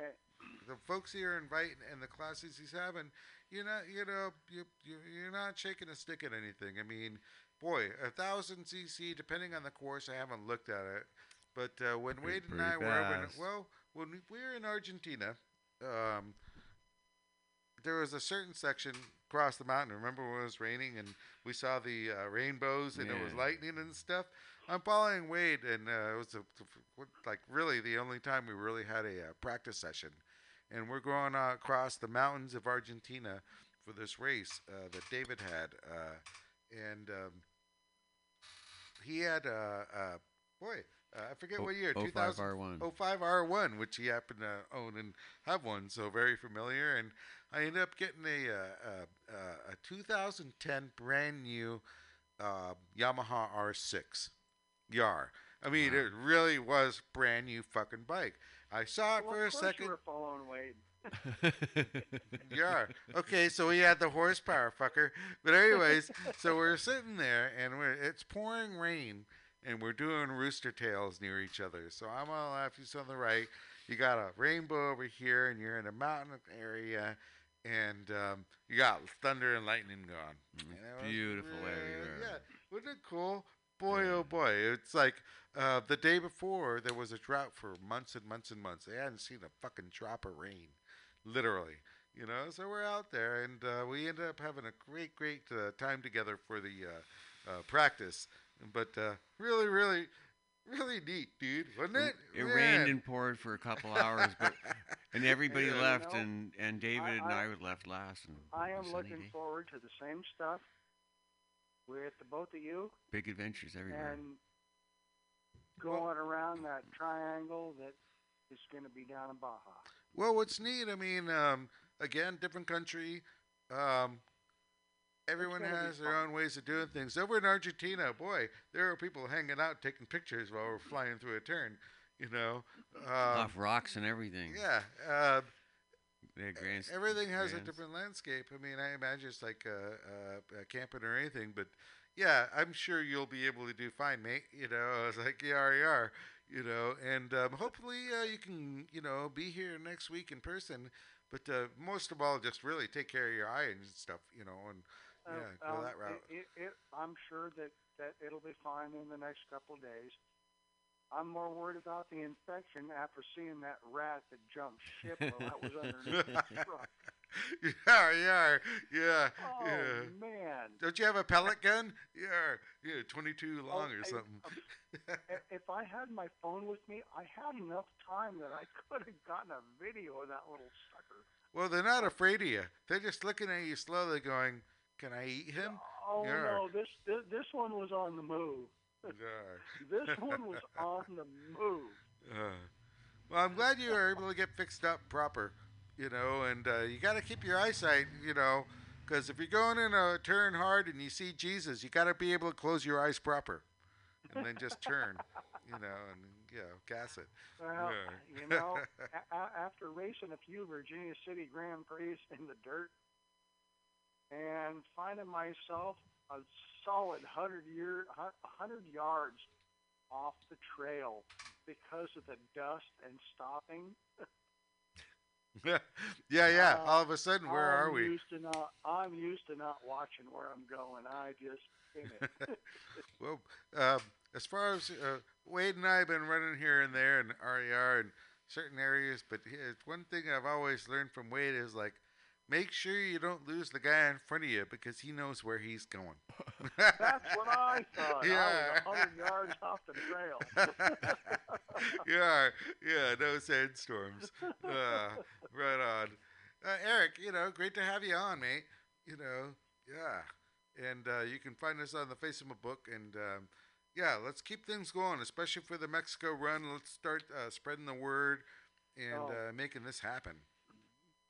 the folks you're inviting and the classes he's having, you're not, you know, you, you you're not shaking a stick at anything. I mean, boy, a thousand cc, depending on the course, I haven't looked at it, but uh, when Wade and I were over, in, fast. well, when we, we were in Argentina, um, there was a certain section across the mountain. Remember when it was raining and we saw the uh, rainbows and it was lightning and stuff. I'm following Wade, and uh, it was a, like really the only time we really had a uh, practice session. And we're going uh, across the mountains of Argentina for this race uh, that David had, uh, and um, he had a, uh, boy, uh, I forget what year, Oh, 2000. 05R1. 05 R1, which he happened to own and have one, so very familiar. And I ended up getting a uh, a, a 2010 brand new uh, Yamaha R6 Yar. I mean, Wow. it really was brand new fucking bike. I saw it well, for a of course second. You were following Wade. Yeah. Okay, so we had the horsepower, fucker. But anyways, so we're sitting there and we're it's pouring rain and we're doing rooster tails near each other. So I'm on the left, he's on the right. You got a rainbow over here and you're in a mountain area and um, you got thunder and lightning going. Mm, was beautiful everywhere. Yeah. Wasn't it cool? Boy, oh boy. It's like uh, the day before there was a drought for months and months and months. They hadn't seen a fucking drop of rain literally you know so we're out there and uh, we ended up having a great great uh, time together for the uh, uh, practice but uh, really really really neat dude wasn't it It Man. rained and poured for a couple hours, but and everybody Yeah, you left, know, and and David and I- I, left last. And I am was a sunny looking day. forward to the same stuff with the both of you Big adventures everywhere. and going around that triangle that is going to be down in Baja. Well what's neat i mean um, again different country um, everyone has their fun. own ways of doing things over in argentina boy there are people hanging out taking pictures while we're flying through a turn you know um, Off rocks and everything. yeah uh, They grand, everything has a different landscape. I mean, I imagine it's like uh, uh, uh, camping or anything, but yeah, I'm sure you'll be able to do fine, mate. You know, I was like, yeah, yeah, you know, and um, hopefully uh, you can, you know, be here next week in person. But uh, most of all, just really take care of your eye and stuff, you know, and Uh, yeah, go um, that route. It, it, it, I'm sure that, that it'll be fine in the next couple of days. I'm more worried about the infection after seeing that rat that jumped ship while I was underneath the truck. yeah, yeah, yeah, Oh yeah. man! Don't you have a pellet gun? Yeah, yeah, 22 Oh, long or I- something. I- If I had my phone with me, I had enough time that I could have gotten a video of that little sucker. Well, they're not afraid of you. They're just looking at you slowly, going, "Can I eat him?" Oh Yeah. no, this, this this one was on the move. Yeah. This one was on the move. Uh, well, I'm glad you were able to get fixed up proper, you know, and uh, you got to keep your eyesight, you know, because if you're going in a turn hard and you see Jesus, you got to be able to close your eyes proper, and then just turn, you know, and you know, gas it. Well, Yeah. you know, a- after racing a few Virginia City Grand Prix in the dirt and finding myself a solid hundred year, hu- hundred yards off the trail because of the dust and stopping. yeah, yeah. Uh, All of a sudden, where I'm are we? Used to not, I'm used to not watching where I'm going. I just it. Well, um, as far as uh, Wade and I have been running here and there in RER and certain areas, but one thing I've always learned from Wade is like, make sure you don't lose the guy in front of you because he knows where he's going. That's what I thought. Yeah. I was hundred yards off the trail. yeah, yeah, no sandstorms. Uh, right on. Uh, Eric, you know, great to have you on, mate. You know, yeah. And uh, you can find us on the Face of Facebook book. And um, yeah, let's keep things going, especially for the Mexico run. Let's start uh, spreading the word and Oh. uh, making this happen.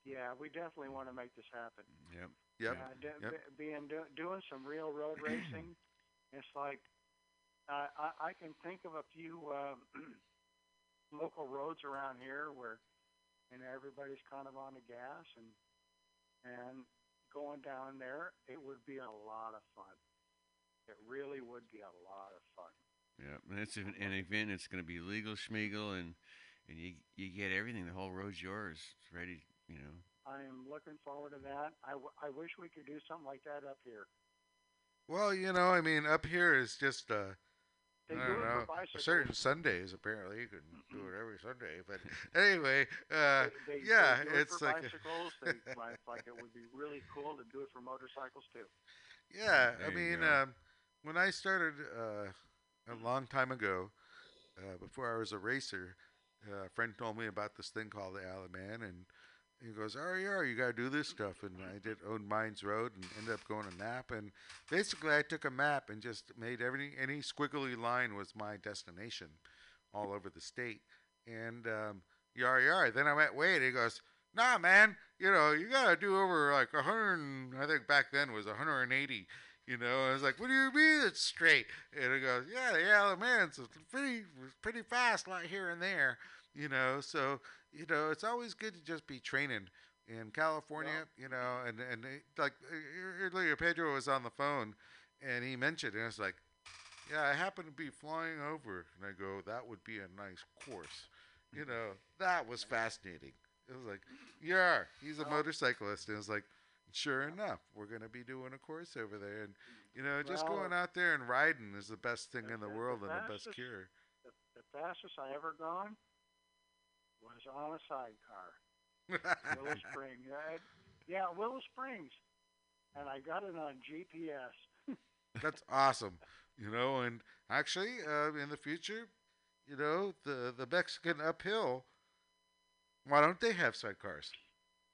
Yeah, we definitely want to make this happen. Yep. Yep. Yeah, d- yep. b- being do- doing some real road racing It's like I I, I can think of a few uh, local roads around here where and everybody's kind of on the gas and and going down there it would be a lot of fun. It really would be a lot of fun. Yeah, and it's an, an event. It's going to be legal schmiegel, and and you you get everything. The whole road's yours. It's ready. You know. I am looking forward to that. I, w- I wish we could do something like that up here. Well, you know, I mean, up here is just uh, They I do don't it know. for. Certain Sundays, apparently, you can do it every Sunday. But anyway, uh, They- they- yeah, they do it it's for like, bicycles. they, like, like it would be really cool to do it for motorcycles too. yeah. There I mean, um, when I started uh, a long time ago, uh, before I was a racer, uh, a friend told me about this thing called the Alaman, and he goes, "Oh yeah, you gotta do this stuff." And I did own Mines Road and ended up going to Nap. And basically, I took a map and just made every any squiggly line was my destination, all over the state. And um, yar yar. Then I went, wait. He goes, Nah, man. You know, you gotta do over like a hundred. I think back then was 180. You know, I was like, "What do you mean it's straight?" And he goes, "Yeah, the Alaman's it's pretty, pretty fast, like here and there." You know, so you know, it's always good to just be training in California. You know, and and it, like uh, earlier, Pedro was on the phone, and he mentioned, and it's like, "Yeah, I happen to be flying over," and I go, "That would be a nice course." You know, that was fascinating. It was like, "Yeah, he's a motorcyclist," and it's like. Sure enough, we're going to be doing a course over there, and you know, just Well, going out there and riding is the best thing in the the- the world and the best cure. The, the fastest I ever gone was on a sidecar, Willow Springs. Yeah, it- yeah, Willow Springs, and I got it on GPS. That's awesome, you know. And actually, uh, in the future, you know, the the Mexican uphill. Why don't they have sidecars?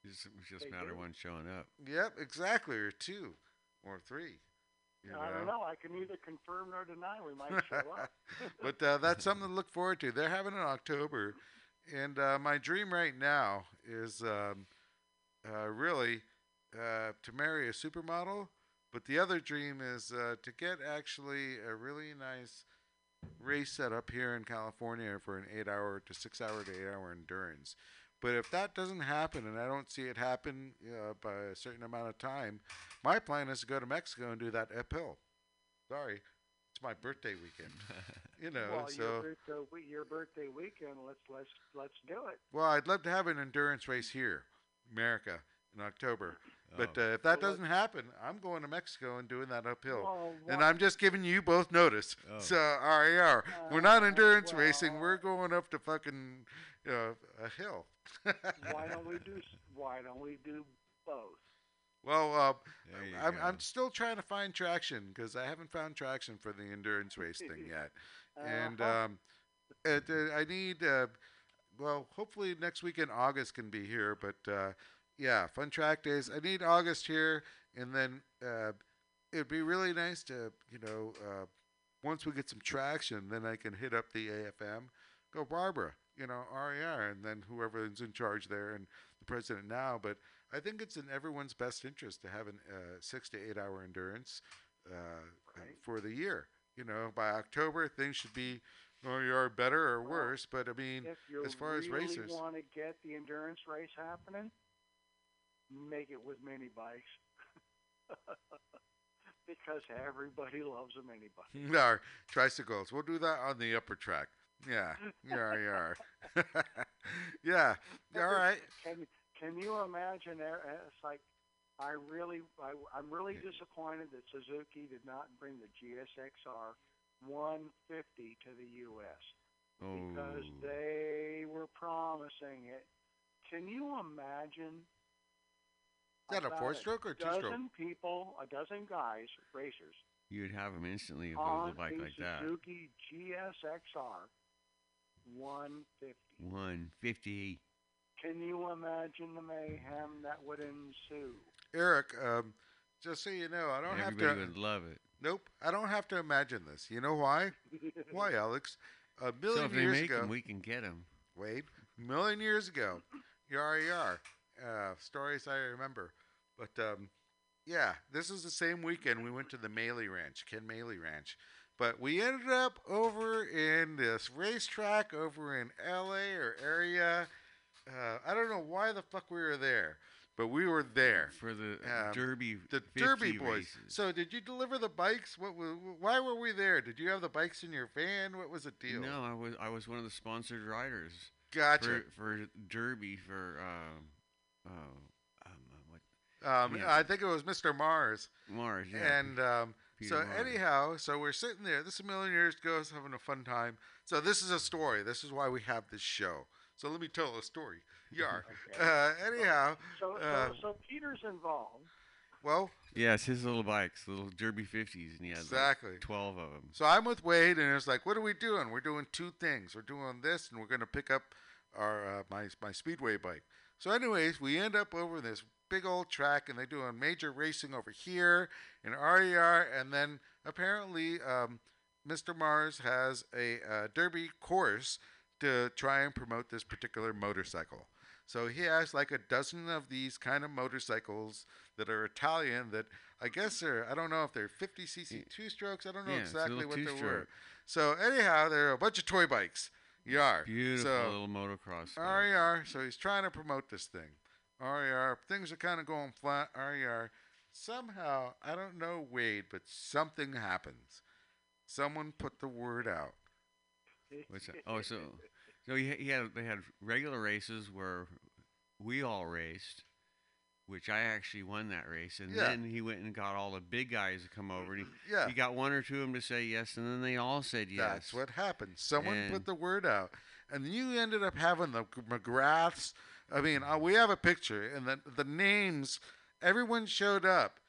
It's just They a matter do. one showing up. Yep, exactly, or two, or three. You I don't know. I can neither confirm nor deny. We might show up. but uh, that's something to look forward to. They're having in October, and uh, my dream right now is um, uh, really uh, to marry a supermodel. But the other dream is uh, to get actually a really nice race set up here in California for an eight-hour to six-hour to eight-hour endurance. But if that doesn't happen, and I don't see it happen by a certain amount of time, my plan is to go to Mexico and do that uphill. Sorry, it's my birthday weekend. You know, well, so your, birthday, your birthday weekend. Let's let's let's do it. well, I'd love to have an endurance race here, America, in October. But Oh. uh, if that Well, doesn't happen, I'm going to Mexico and doing that uphill. Well, And I'm just giving you both notice. Oh. So RER, we're not Uh, endurance racing. We're going up to fucking uh, a hill. why don't we do why don't we do both? Well, uh, I'm. I'm still trying to find traction because I haven't found traction for the endurance race thing yet. And Uh-huh. um, it, uh, I need, uh, well, hopefully next week in August can be here. But uh, yeah, fun track days. I need August here, and then uh, it'd be really nice to, you know, uh, once we get some traction, then I can hit up the AFM, go Barbara, you know, RER, and then whoever's in charge there and the president now. But I think it's in everyone's best interest to have a uh, six to eight hour endurance uh, uh, Right. for the year. You know, by October things should be RER better or Well, worse. But I mean, you as far as really racers- want to get the endurance race happening, make it with mini bikes. because everybody loves a mini bike. No, tricycles. We'll do that on the upper track. Yeah, yeah, yeah. yeah. All right. Can can you imagine? uh, It's like I really, I, I'm really disappointed that Suzuki did not bring the GSXR 150 to the U.S. because Oh. they were promising it. Can you imagine? Is that a four stroke or two stroke? dozen people, a dozen guys, racers, You'd have them instantly if it on was a bike a like that. Suzuki GSXR 150. 150. Can you imagine the mayhem that would ensue? Eric, um, just so you know, I don't have Everybody to. would love it. Nope, I don't have to imagine this. You know why? Why, Alex? A So million if they years make ago. them, we can get them. Wade, a million years ago, yar yar. Uh, stories I remember, but um, yeah, this is the same weekend we went to the Maely Ranch, Ken Maely Ranch. But we ended up over in this racetrack over in LA or area. Uh, I don't know why the fuck we were there, but we were there. for the Um, Derby. The 50 Derby boys. races. So, did you deliver the bikes? What? wa- Why were we there? Did you have the bikes in your van? What was the deal? No, I was I was one of the sponsored riders Gotcha. for for Derby for um, uh, um, what Um, yeah. I think it was Mr. Mars. Mars? Yeah. And um, so, Mars. anyhow, so we're sitting there. This is a million years ago. Having a fun time. So, this is a story. This is why we have this show. So, let me tell a story. Yar. Okay. Uh, anyhow, So, uh, so, so Peter's involved. well, yes, his little bikes, little Derby 50s, and he had like, Exactly. 12 of them. So I'm with Wade, and it's like, what are we doing? We're doing two things. We're doing this, and we're going to pick up our uh, my my speedway bike. So, anyways, we end up over this big old track, and they're doing major racing over here in RER, and then apparently um, Mr. Mars has a uh, derby course to try and promote this particular motorcycle. So he has like a dozen of these kind of motorcycles that are Italian that I guess are I don't know if they're 50cc two strokes. I don't know Yeah, exactly what they were. So anyhow, they're a bunch of toy bikes. Yar. Beautiful So little motocross. RER. So he's trying to promote this thing. RER. Things are kind of going flat. RER. Somehow I don't know Wade, but something happens. Someone put the word out. What's that? Oh, so so he, he had they had regular races where we all raced, which I actually won that race, and Yeah. then he went and got all the big guys to come over, and he, Yeah. he got one or two of them to say yes, and then they all said yes. That's what happened. Someone put the word out, and you ended up having the McGraths. I mean, uh, we have a picture, and the the names. Everyone showed up.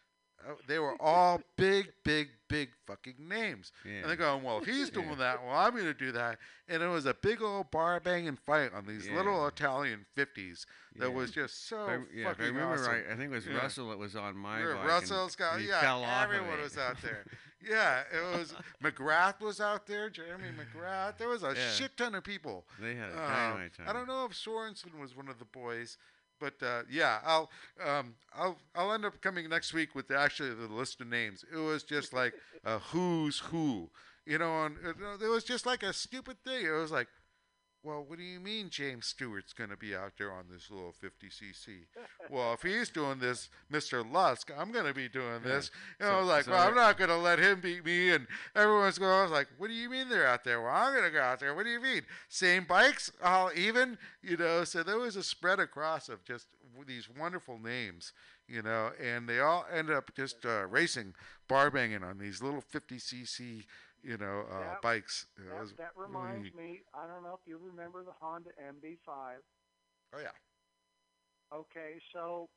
Uh, they were all big, big, big fucking names. Yeah. And they're going, well, if he's doing Yeah. that, well, I'm going to do that. And it was a big old bar banging fight on these little Italian 50s that Yeah. was just so I, yeah, if fucking I remember awesome. right, I think it was Yeah. Russell that was on my Yeah, bike. Russell and, Scott, and he yeah, fell off everyone it. was out there. Yeah, it was McGrath was out there, Jeremy McGrath. There was a Yeah. shit ton of people. They had a dynamite time. I don't know if Sorensen was one of the boys, but uh, yeah, I'll um, I'll I'll end up coming next week with the, actually the list of names. It was just like a who's who, you know, and it, it was just like a stupid thing. It was like. Well, what do you mean James Stewart's going to be out there on this little 50cc? well, if he's doing this, Mr. Lusk, I'm going to be doing this. And I was like, so well, I'm not going to let him beat me. And everyone's going, I was like, what do you mean they're out there? Well, I'm going to go out there. What do you mean? Same bikes, all even, you know? So there was a spread across of just these wonderful names, you know, and they all ended up just uh, racing, bar banging on these little 50cc, you know, uh, That- bikes. That, reminds really- me. I don't know if you remember the Honda MB5. Oh, yeah. Okay, so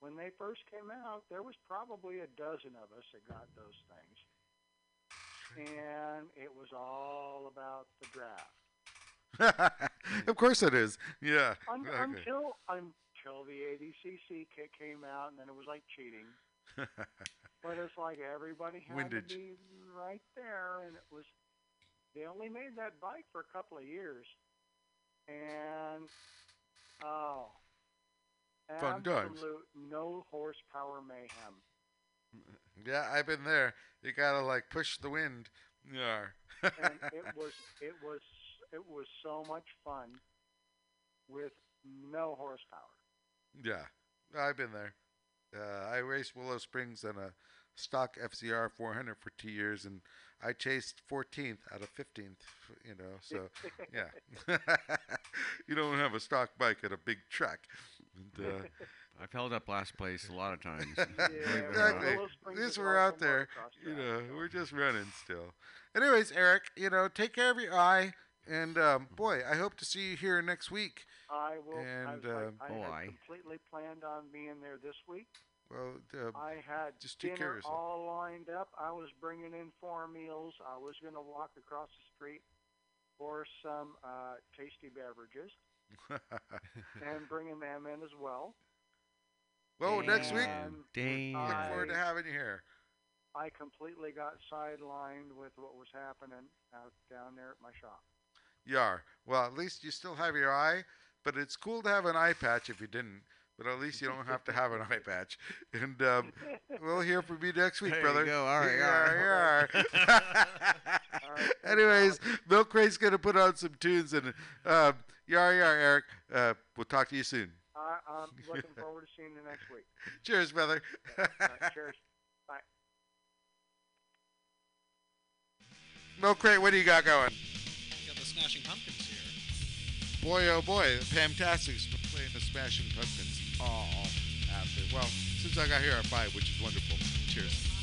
when they first came out, there was probably a dozen of us that got those things, and it was all about the draft. of course it is. Yeah. Un- exactly. Until until the 80cc kit came out, and then it was like cheating. But it's like everybody had Windage. to be right there, and it was. They only made that bike for a couple of years, and oh, Fun times. absolute no horsepower mayhem. Mm, yeah, I've been there. You gotta like push the wind. Yeah. and it was it was it was so much fun with no horsepower. Yeah, I've been there. Uh, I raced Willow Springs on a stock FZR 400 for two years, and I chased 14th out of 15th. You know, so yeah, you don't have a stock bike at a big track. And, uh, I've held up last place a lot of times. Yeah, believe it or not. exactly. Willow Springs At least is we're also out there. motocross You know, so. we're just running still. Anyways, Eric, you know, take care of your eye, and um, boy, I hope to see you here next week. I will. And, I, I, uh, I boy. had completely planned on being there this week. Well, uh, I had just take care of dinner all lined up. I was bringing in four meals. I was going to walk across the street for some uh, tasty beverages and bringing them in as well. well, next week, Damn. look forward to having you here. I completely got sidelined with what was happening out down there at my shop. You are. Well, at least you still have your eye, but it's cool to have an eye patch if you didn't. but at least you don't have to have an eye patch. And um, we'll hear from you next week, There you brother. go. All right, Yeah, All yeah. right, Anyways, Milk Crate's gonna put on some tunes, and um, yar yar, Eric. Uh, we'll talk to you soon. I, I'm looking forward to seeing you next week. Cheers, brother. All right, cheers. Bye. Milk Crate, what do you got going? Got the Smashing Pumpkins here. Boy, oh boy, Pamtastic's been playing the Smashing Pumpkins all after. Well, since I got here at five, which is wonderful. Cheers.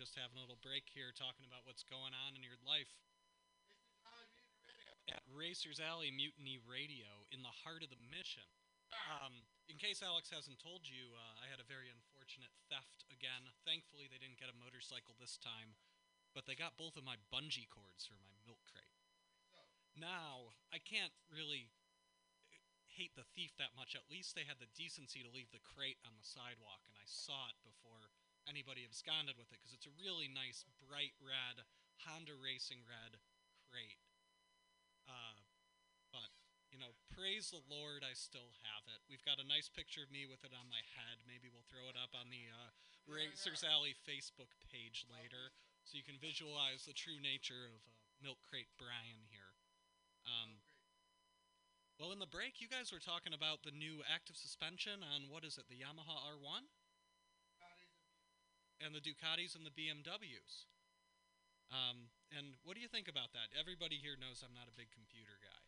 Just having a little break here, talking about what's going on in your life. At Racers Alley Mutiny Radio, in the heart of the mission. Um, in case Alex hasn't told you, uh, I had a very unfortunate theft again. Thankfully, they didn't get a motorcycle this time, but they got both of my bungee cords for my milk crate. Now, I can't really hate the thief that much. At least they had the decency to leave the crate on the sidewalk, and I saw it anybody absconded with it because it's a really nice, bright red Honda Racing red crate. Uh, but you know, praise the Lord, I still have it. We've got a nice picture of me with it on my head. Maybe we'll throw it up on the uh, Racers Alley Facebook page later, so you can visualize the true nature of uh, Milk Crate Brian here. Um, well, in the break, you guys were talking about the new active suspension on what is it, the Yamaha R1? And the Ducatis and the BMWs. Um, and what do you think about that? Everybody here knows I'm not a big computer guy.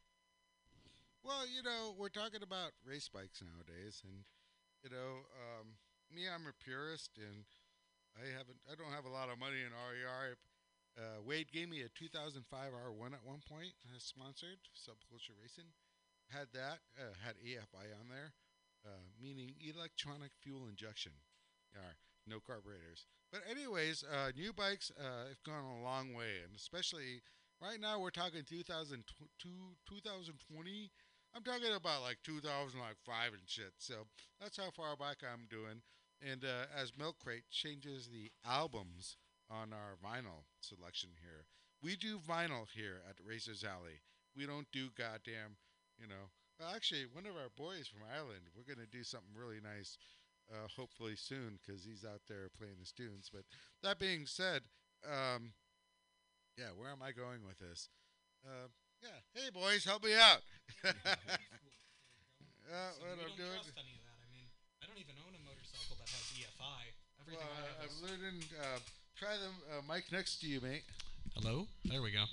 Well, you know, we're talking about race bikes nowadays, and you know, um, me, I'm a purist, and I haven't, I don't have a lot of money in RER. Uh, Wade gave me a 2005 R1 at one point, uh, sponsored Subculture Racing. Had that, uh, had EFI on there, uh, meaning electronic fuel injection. Yeah, no carburetors. But anyways, uh, new bikes uh, have gone a long way, and especially right now we're talking 2002, 2020. I'm talking about like 2005 and shit. So that's how far back I'm doing. And uh, as Milk Crate changes the albums on our vinyl selection here, we do vinyl here at Racers Alley. We don't do goddamn, you know. Well, actually, one of our boys from Ireland, we're gonna do something really nice, uh, hopefully soon, because he's out there playing his tunes. But that being said, um, yeah, where am I going with this? Uh, yeah, hey boys, help me out. uh, So what I'm don't doing. trust any of that. I mean, I don't even own a motorcycle that has EFI. Everything Well, I have learning. Uh, try the uh, mic next to you, mate. Hello? There we go.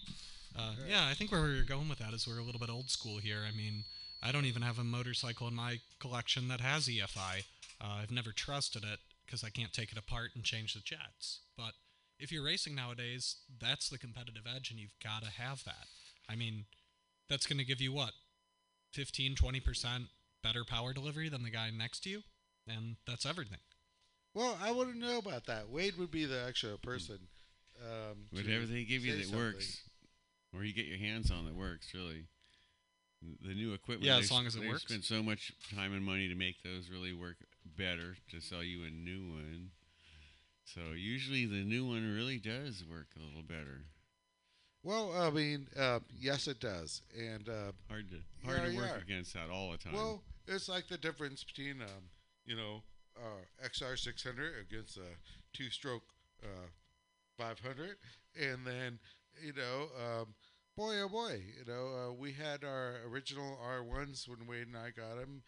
Uh, yeah, I think where we are going with that is we're a little bit old school here. I mean, I don't even have a motorcycle in my collection that has EFI. Uh, I've never trusted it because I can't take it apart and change the jets. But if you're racing nowadays, that's the competitive edge, and you've got to have that. I mean, that's going to give you what? 15, 20% better power delivery than the guy next to you? And that's everything. Well, I wouldn't know about that. Wade would be the actual person. Um, Whatever they give you that something. works, or you get your hands on that works, really. The new equipment. Yeah, as long as it they works. spend so much time and money to make those really work better to sell you a new one. So usually the new one really does work a little better. Well, I mean, uh, yes, it does, and uh, Hard to hard to work yeah. against that all the time. well, it's like the difference between, um, you know, uh, XR600 against a two-stroke uh, 500, and then, you know, um, boy oh boy, you know, uh, we had our original R1s when Wade and I got them,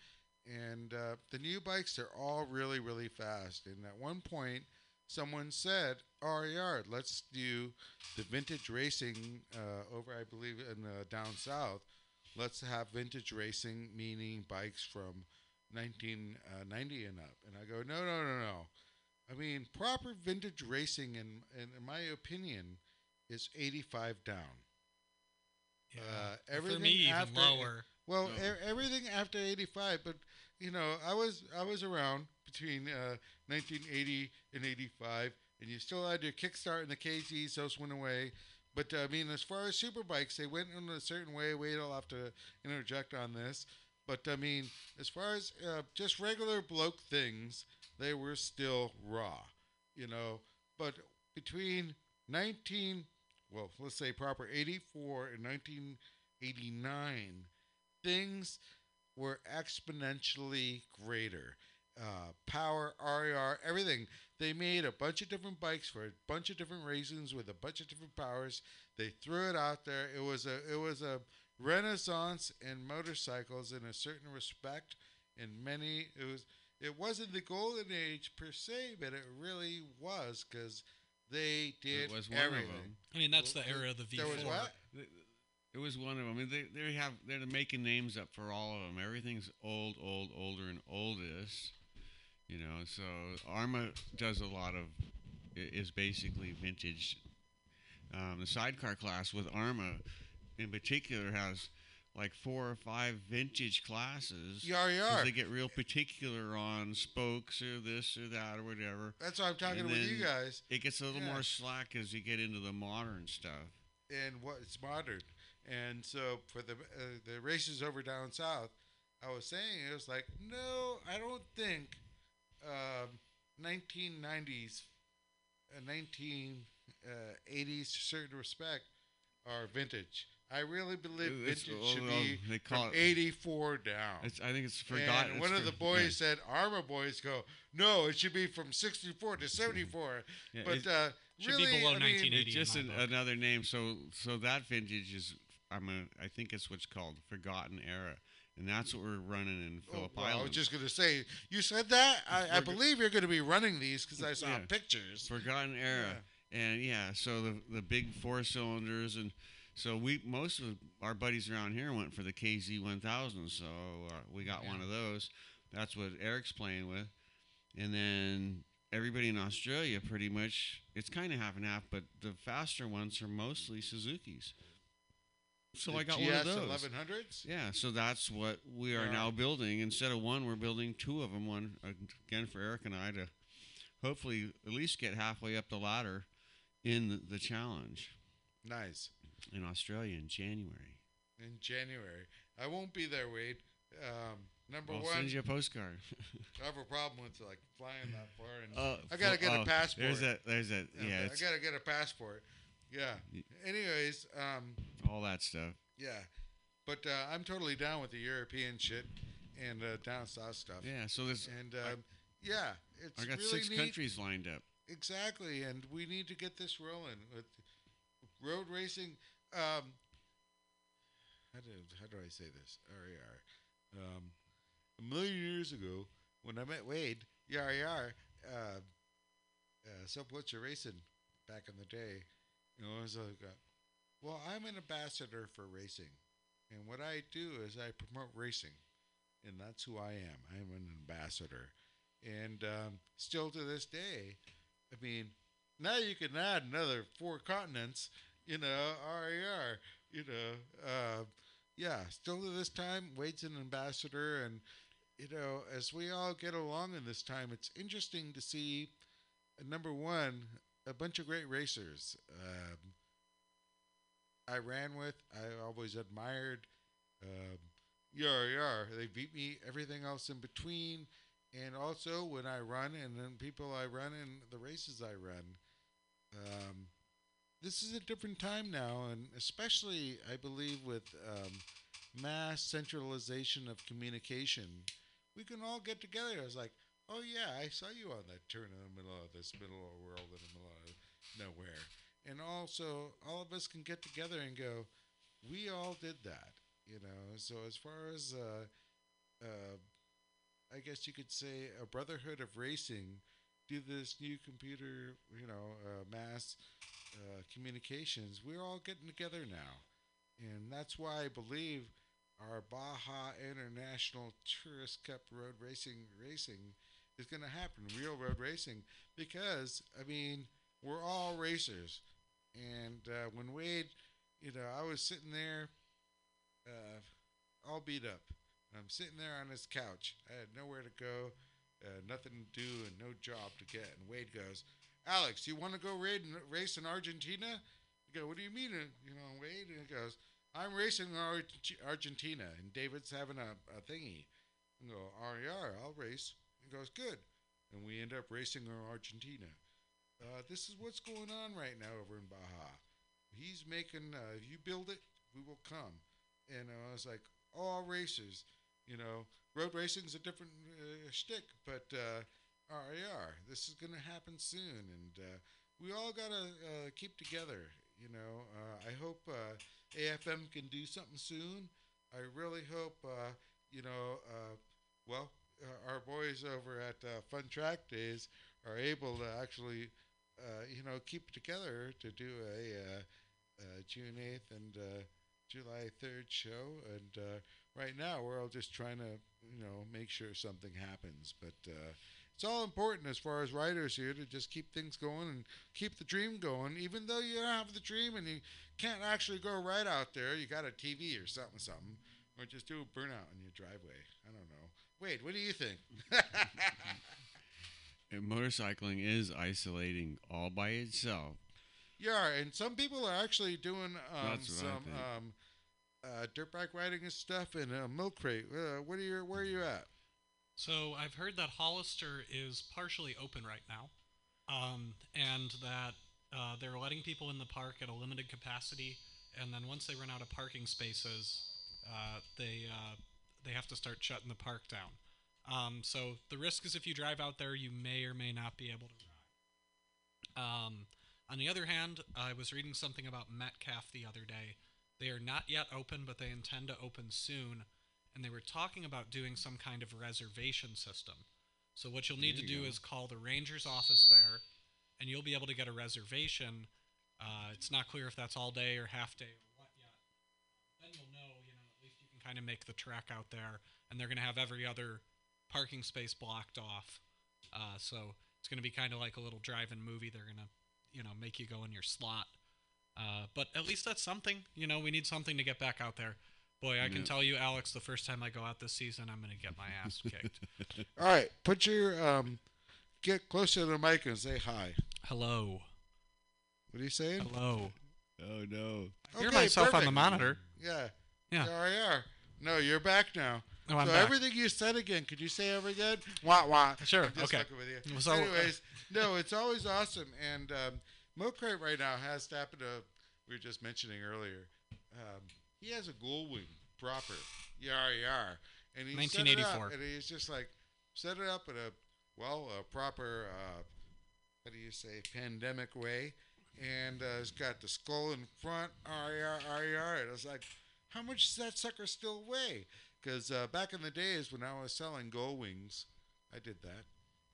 and uh, the new bikes they're all really really fast. And at one point, someone said, "RER, let's do the vintage racing uh, over, I believe, in the down south. Let's have vintage racing, meaning bikes from 1990 and up." And I go, "No, no, no, no. I mean, proper vintage racing, in, in, in my opinion, is 85 down. Uh, For everything me, even after- lower. Well, No. e- everything after 85, but you know, I was I was around between uh, 1980 and 85, and you still had your kickstart and the KZs; those went away. But uh, I mean, as far as super bikes, they went in a certain way. Wade, I'll have to interject on this. But I mean, as far as uh, just regular bloke things, they were still raw, you know. But between 19, well, let's say proper 84 and 1989, things were exponentially greater. Uh, power, RER, everything. They made a bunch of different bikes for a bunch of different reasons with a bunch of different powers. They threw it out there. It was a it was a renaissance in motorcycles in a certain respect. In many, it was it wasn't the golden age per se, but it really was because they did it was one everything. of them. I mean, that's the era of the V4. There was what? It was one of them. I mean, they they have they're making names up for all of them. Everything's old, old, older, and oldest. You know, so AHRMA does a lot of is basically vintage. Um, the sidecar class with AHRMA, in particular, has like four or five vintage classes. Yar 'cause yar. They get real particular on spokes or this or that or whatever. That's why I'm talking And with you guys. It gets a little Yeah. more slack as you get into the modern stuff. and what it's modern. And so for the uh, the races over down south, I was saying it was like, no, I don't think um, 1990s, uh, 1980s to certain respect are vintage. I really believe Ooh, it's- vintage oh, should well, be they call from it- 84 down. It's, I think it's forgotten. And one it's of the boys yeah. said, AHRMA boys go, no, it should be from 64 to 74. Yeah, but it's- uh, Should be really, below I mean, It's just an, another name. So so that vintage is I'm a I think it's what's called forgotten era, and that's what we're running in Oh, Phillip well, I was just going to say, you said that? I, I believe you're going to be running these because I saw Yeah. pictures. forgotten era, and yeah, so the the big four cylinders and. So we most of our buddies around here went for the KZ 1000, so uh, we got one of those. That's what Eric's playing with, and then everybody in Australia pretty much it's kind of half and half, but the faster ones are mostly Suzuki's. So The I got GS one of those. 1100s? Yeah, so that's what we are now building. Instead of one, we're building two of them. One uh, again for Eric and I to hopefully at least get halfway up the ladder in the, the challenge Nice. in Australia in January. In January. I won't be there, Wade. Um, number I'll one, send you a postcard. I have a problem with like flying that far, and Oh, I gotta get oh, a passport. There's that. There's that. Yeah, Yeah, I it's gotta get a passport. Yeah. Anyways, um, all that stuff. yeah, but uh, I'm totally down with the European shit and uh, down south stuff. Yeah. So there's. And um, yeah, it's I got really six neat. countries lined up. Exactly, and we need to get this rolling with road racing. Um, how do how do I say this? Um, a million years ago, when I met Wade, yar yar, uh, uh, so what's your racing back in the day? You know, I was like, uh, well, I'm an ambassador for racing, and what I do is I promote racing, and that's who I am. I'm an ambassador, and um, still to this day, I mean, now you can add another four continents, you know, RAR, you know, uh, yeah, still to this time, Wade's an ambassador, and, you know, as we all get along in this time, it's interesting to see, uh, number one, a bunch of great racers. Um, I ran with, I always admired, um, yar yar. They beat me, everything else in between and also when I run and then people I run and the races I run. Um, this is a different time now, and especially I believe with um, mass centralization of communication, we can all get together. I was like, oh yeah, I saw you on that turn in the middle of this middle of the world in the middle of nowhere, and also all of us can get together and go, we all did that, you know. So as far as uh, uh, I guess you could say a brotherhood of racing do this new computer, you know, uh, mass uh, communications. We're all getting together now, and that's why I believe our Baja International Tourist Cup Road Racing racing is going to happen, real road racing, because I mean we're all racers, and uh, when Wade, you know, I was sitting there, uh, all beat up. I'm sitting there on his couch. I had nowhere to go, uh, nothing to do, and no job to get. And Wade goes, "Alex, you want to go raid and race in Argentina?" I go, "What do you mean, uh, you know, Wade?" And he goes, "I'm racing in Arge- Argentina, and David's having a, a thingy." I go, "RER, I'll race." Goes, "Good," and we end up racing in Argentina. Uh, this is what's going on right now over in Baja. He's making. Uh, if you build it, we will come. And I was like, all racers. You know, road racing's a different uh, shtick, but uh, RAR, this is going to happen soon, and uh, we all got to uh, keep together. You know, uh, I hope uh, AFM can do something soon. I really hope, you know, well, our boys over at uh, Fun Track Days are able to actually, uh, you know, keep together to do a uh, June 8th and July 3rd show. And right now, we're all just trying to, you know, make sure something happens. But it's all important as far as riders here to just keep things going and keep the dream going. Even though you don't have the dream and you can't actually go right out there, you got a TV or something, something, or just do a burnout in your driveway. I don't know. Wait, what do you think? And motorcycling is isolating all by itself. yeah, and some people are actually doing um, That's what I some um, uh, dirt bike riding and stuff in a milk crate. Uh, what are you? Where are you at? So I've heard that Hollister is partially open right now, um, and that uh, they're letting people in the park at a limited capacity, and then once they run out of parking spaces, uh, they uh, they have to start shutting the park down. Um, so the risk is if you drive out there, you may or may not be able to ride. Um, on the other hand, I was reading something about Metcalf the other day. They are not yet open, but they intend to open soon and they were talking about doing some kind of reservation system. So what you'll need There to you do go. is call the ranger's office there, and you'll be able to get a reservation. Uh, it's not clear if that's all day or half day or what yet. Then you'll know, you know, at least you can kind of make the trek out there, and they're going to have every other parking space blocked off. Uh, so it's going to be kind of like a little drive-in movie. They're going to, you know, make you go in your slot. Uh, but at least that's something. You know, we need something to get back out there. Boy, I can Yeah. tell you, Alex, the first time I go out this season, I'm going to get my ass kicked. All right, put your um, get closer to the mic and say hi. Hello. What are you saying? Hello. Oh no. I hear Okay, myself on the monitor. Yeah. Yeah. Yeah, yeah. No, you're back now. I'm so back. everything you said again, could you say ever again? Wah wah. Sure, I'm just okay. with you. So, uh, Anyways, no, it's always awesome. And um, right now has happened to. We were just mentioning earlier. Um, he has a Goldwing proper. Yar yar. And he set it up, 1984. and he's just like set it up in a well a proper. Uh, how do you say pandemic way? And uh, it's got the skull in front. RR, RR. And I was like, how much does that sucker still weigh? Because uh, back in the days when I was selling Gold Wings, I did that.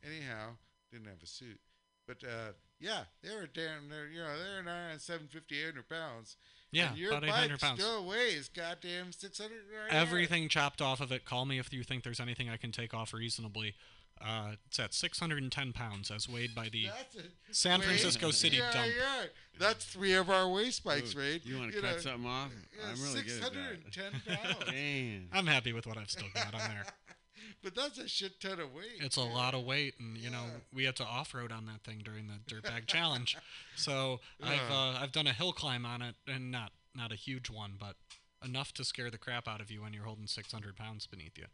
Anyhow, didn't have a suit. But uh, yeah, they were damn, they're, you know, they're nine, 750, 800 pounds. Yeah, and your about bike 800 pounds. still weighs goddamn 600. RR. Everything chopped off of it. Call me if you think there's anything I can take off reasonably. Uh, it's at 610 pounds, as weighed by the a San weight. Francisco City yeah, dump. Yeah, that's three of our waste bikes, Ooh, right? You want to cut something off? yeah, I'm really good at that. 610 pounds. Damn. I'm happy with what I've still got on there. but that's a shit ton of weight. It's a lot of weight, and you know we had to off road on that thing during the Dirtbag Challenge. So I've uh, I've done a hill climb on it, and not not a huge one, but enough to scare the crap out of you when you're holding 600 pounds beneath you.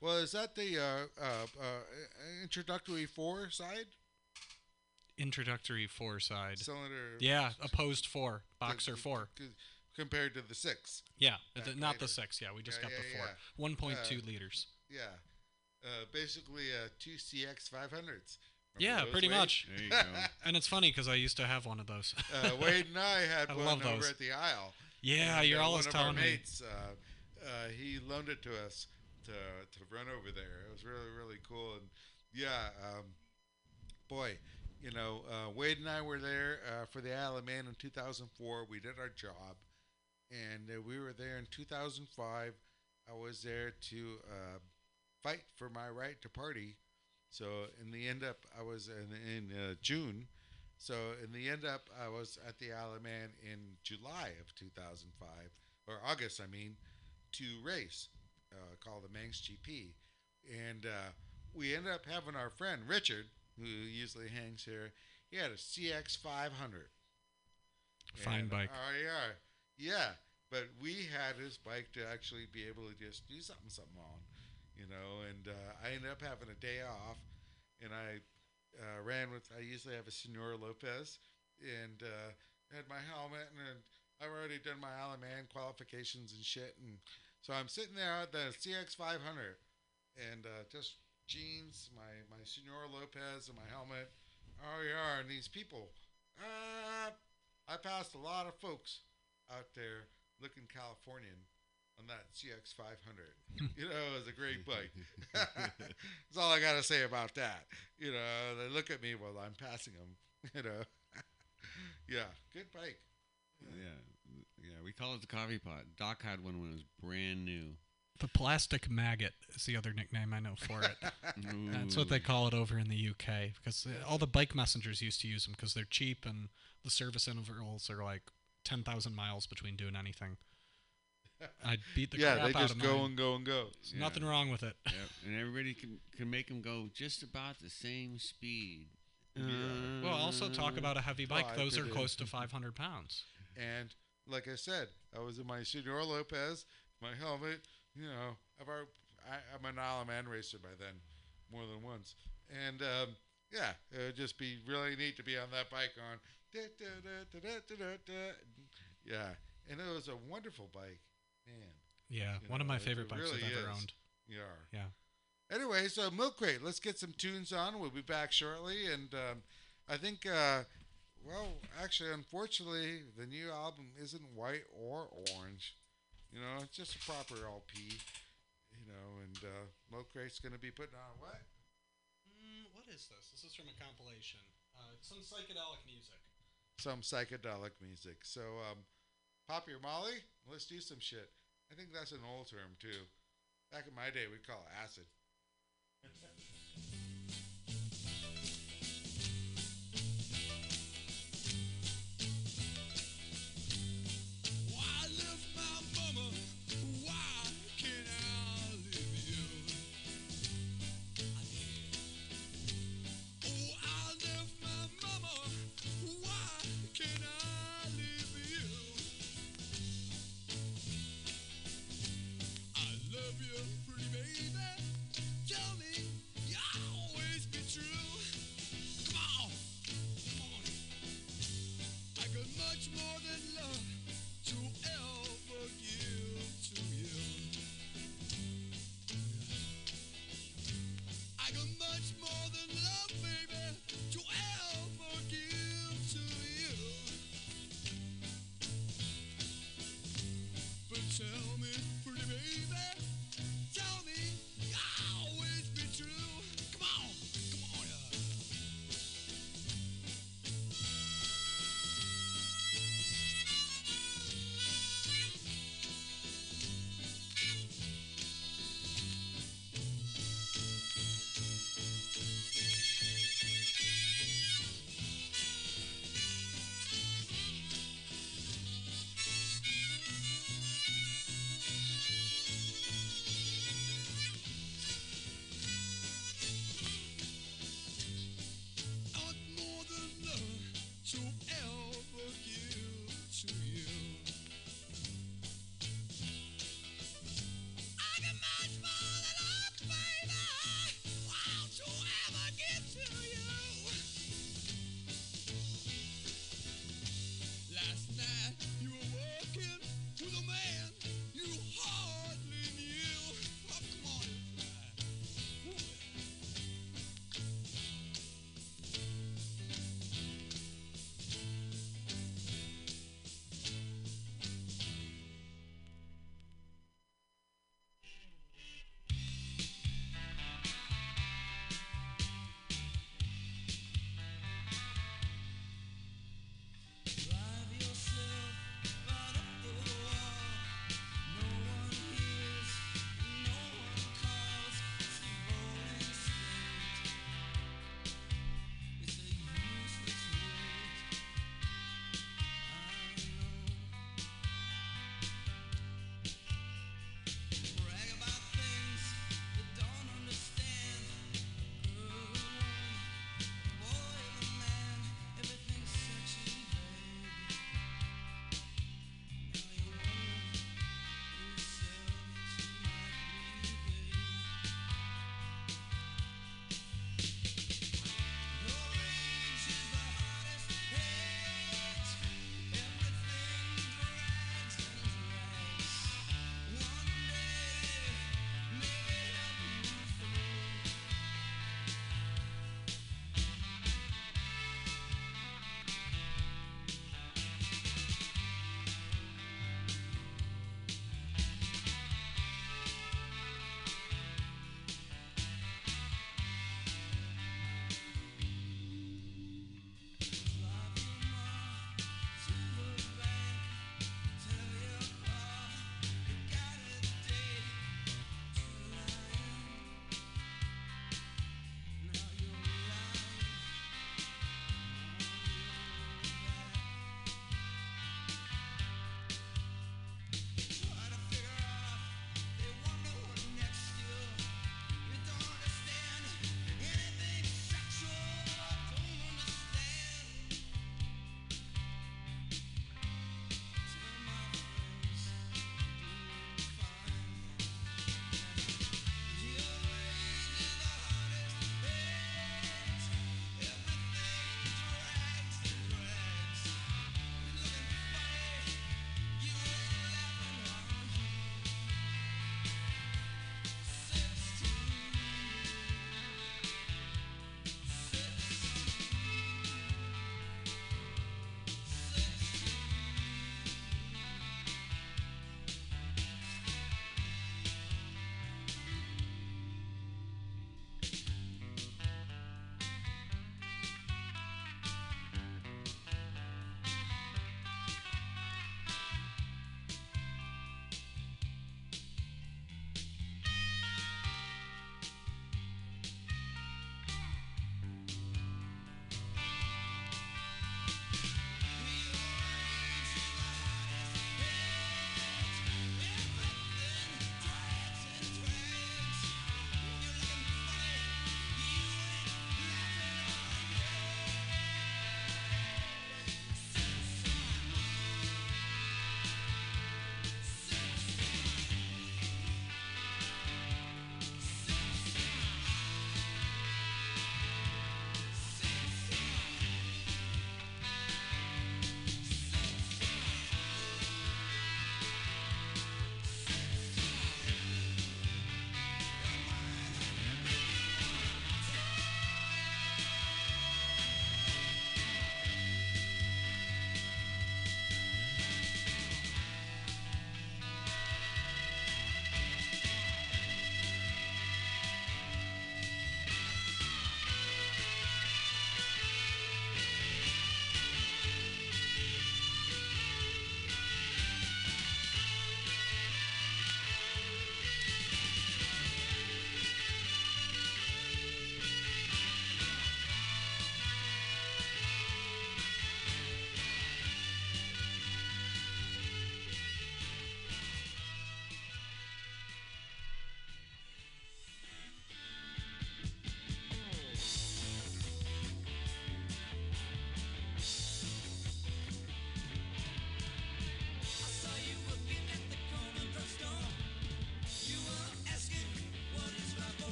Well, is that the uh, uh, uh, introductory four side Introductory four side. cylinder? Yeah, opposed four, boxer c- four. c- compared to the six. Yeah, the, not the six. Yeah, we just Yeah, got the four. yeah. 1.2 Uh, liters. Yeah, uh, basically uh, two CX 500s. Yeah, pretty Wade? much. There you go. And it's funny because I used to have one of those. uh, Wade and I had I one love over those. at the aisle. yeah, And, you're uh, always one telling of our me. mates, uh, uh, he loaned it to us to to run over there. It was really really cool, and yeah, um, boy, you know, uh, Wade and I were there uh, for the Isle of Man in 2004. We did our job, and uh, we were there in 2005. I was there to uh, fight for my right to party. So in the end up, I was in, in uh, June. So in the end up, I was at the Isle of Man in July of 2005, or August, I mean, to race uh, called the Manx GP, and uh, we ended up having our friend Richard, who usually hangs here. He had a CX 500. Fine And, bike. Oh yeah, yeah. But we had his bike to actually be able to just do something, something on, you know. And uh, I ended up having a day off, and I uh, ran with. I usually have a Senor Lopez, and uh, had my helmet, and I've already done my Alaman qualifications and shit, and so I'm sitting there at the CX 500, and uh, just jeans, my my Senor Lopez, and my helmet. Oh yeah, and these people. Uh, I passed a lot of folks out there looking Californian on that CX 500. you know, it was a great bike. That's all I got to say about that. You know, they look at me while I'm passing them. You know, yeah, good bike. Yeah, yeah. Yeah, we call it the coffee pot. Doc had one when it was brand new. The plastic maggot is the other nickname I know for it. That's what they call it over in the UK because uh, all the bike messengers used to use them because they're cheap and the service intervals are like 10,000 miles between doing anything. I'd beat the yeah, crap they out just of go mine. and go and go. There's Yeah. Nothing wrong with it. Yep, and everybody can can make them go just about the same speed. Well, also talk about a heavy bike. I Those are close to 500 pounds. And like I said, I was in my Senor Lopez, my helmet. You know, I've already, I, I'm an Alaman racer by then, more than once. And um, yeah, it would just be really neat to be on that bike on. da, da, da, da, da, da, da. Yeah, and it was a wonderful bike, man. Yeah, You one of my favorite bikes really I've ever is. owned. Yeah. Yeah. Anyway, so Milk Crate, let's get some tunes on. We'll be back shortly, and um, I think, uh, well, actually, unfortunately, the new album isn't white or orange. You know, it's just a proper LP. You know, and uh, Milk Crate's going to be putting on what? Mm, what is this? This is from a compilation. Uh, some psychedelic music. Some psychedelic music. So, um, pop your Molly. Let's do some shit. I think that's an old term too. Back in my day, we'd call it acid.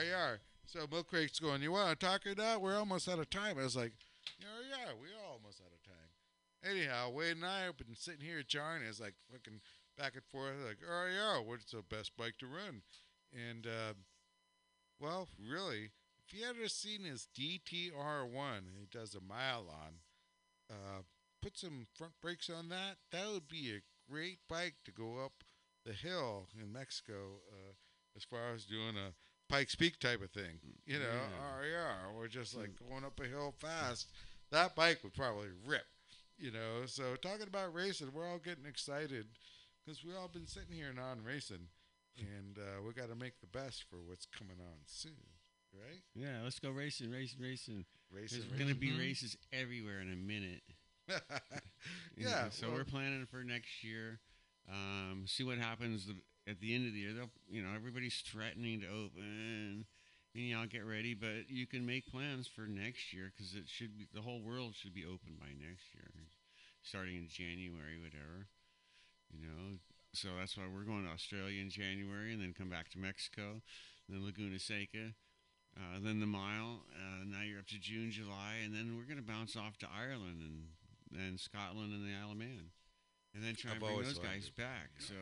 yar. So Milk Crate's going, you want to talk or not? We're almost out of time. I was like, yeah, yeah, we're almost out of time. Anyhow, Wade and I have been sitting here jarring. It's like fucking back and forth, like, oh yeah, what's the best bike to run? And uh, well, really, if you ever seen his DTR1, he does a mile on. Uh, put some front brakes on that. That would be a great bike to go up the hill in Mexico, uh, as far as doing a Pikes Peak type of thing. You know, Yeah. RER, or just like going up a hill fast. That bike would probably rip. You know, so talking about racing, we're all getting excited because we all been sitting here non-racing, and uh, we got to make the best for what's coming on soon, right? Yeah, let's go racing, racing, racing. Racing, There's going to be races everywhere in a minute. Yeah. so well, we're planning for next year. Um, see what happens the, at the end of the year. They'll, you know, everybody's threatening to open. And y'all get ready, but you can make plans for next year because it should be the whole world should be open by next year, starting in January, whatever. You know, so that's why we're going to Australia in January, and then come back to Mexico, then Laguna Seca, uh, then the mile. Uh, now you're up to June, July, and then we're going to bounce off to Ireland and then Scotland and the Isle of Man, and then try I've and bring those guys to. back. So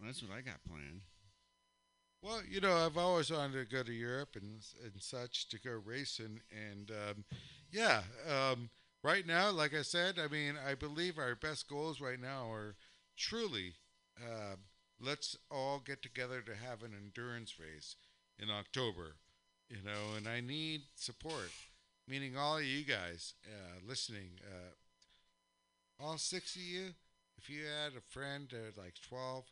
that's what I got planned. Well, you know, I've always wanted to go to Europe and and such to go racing, and um, yeah, um, right now, like I said, I mean, I believe our best goals right now are truly uh, let's all get together to have an endurance race in October, you know, and I need support, meaning all of you guys uh, listening, uh, all six of you. If you had a friend at like 12,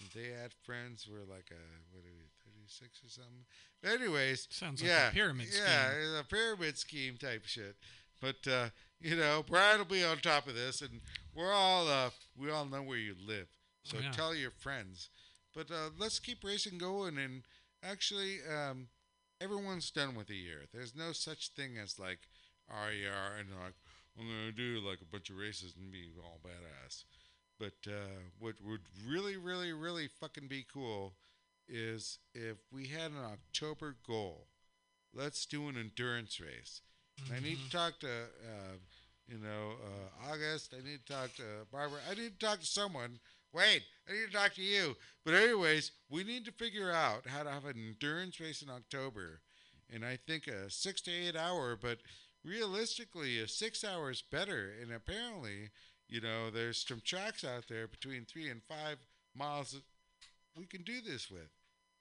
and they had friends who were like a, what are we, 36 or something? But anyways, Sounds like a pyramid yeah, scheme. it's a pyramid scheme type shit. But uh, you know, Brian will be on top of this, and we're all uh, we all know where you live, so Oh, yeah. tell your friends. But uh, let's keep racing going, and actually, um, everyone's done with a year. There's no such thing as like RER and like I'm gonna do like a bunch of races and be all badass. But uh, what would really, really, really fucking be cool is if we had an October goal. Let's do an endurance race. And I need to talk to, uh, you know, uh, August. I need to talk to Barbara. I need to talk to someone. Wait, I need to talk to you. But anyways, we need to figure out how to have an endurance race in October. And I think a six to eight hour, but realistically, a six hour is better. And apparently, you know, there's some tracks out there between three and five miles that we can do this with.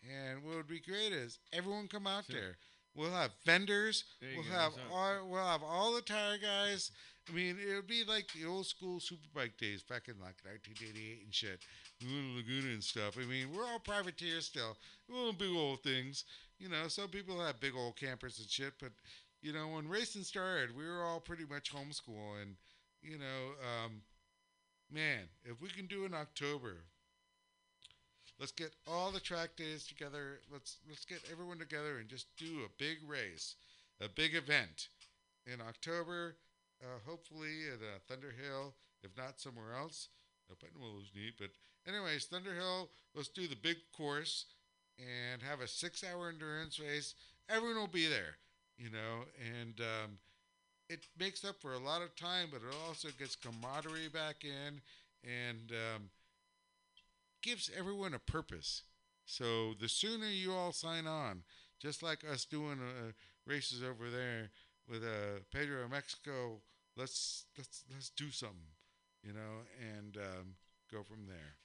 And what would be great is everyone come out So- there. We'll have vendors. We'll go. have all, we'll have all the tire guys. I mean, it'll be like the old school superbike days back in like 1988 and shit. To Laguna and stuff. I mean, we're all privateers still. We want big old things. You know, some people have big old campers and shit, but you know, when racing started, we were all pretty much homeschool. You know, um, man, if we can do in October, let's get all the track days together. Let's let's get everyone together and just do a big race, a big event in October. Uh, hopefully at uh, Thunder Hill, if not somewhere else. Buttonwillow's neat, but anyways, Thunder Hill. Let's do the big course and have a six-hour endurance race. Everyone will be there, you know, and um, it makes up for a lot of time, but it also gets camaraderie back in and um, gives everyone a purpose. So the sooner you all sign on, just like us doing uh, races over there with uh, Pedro Mexico, let's let's let's do something, you know, and um, go from there.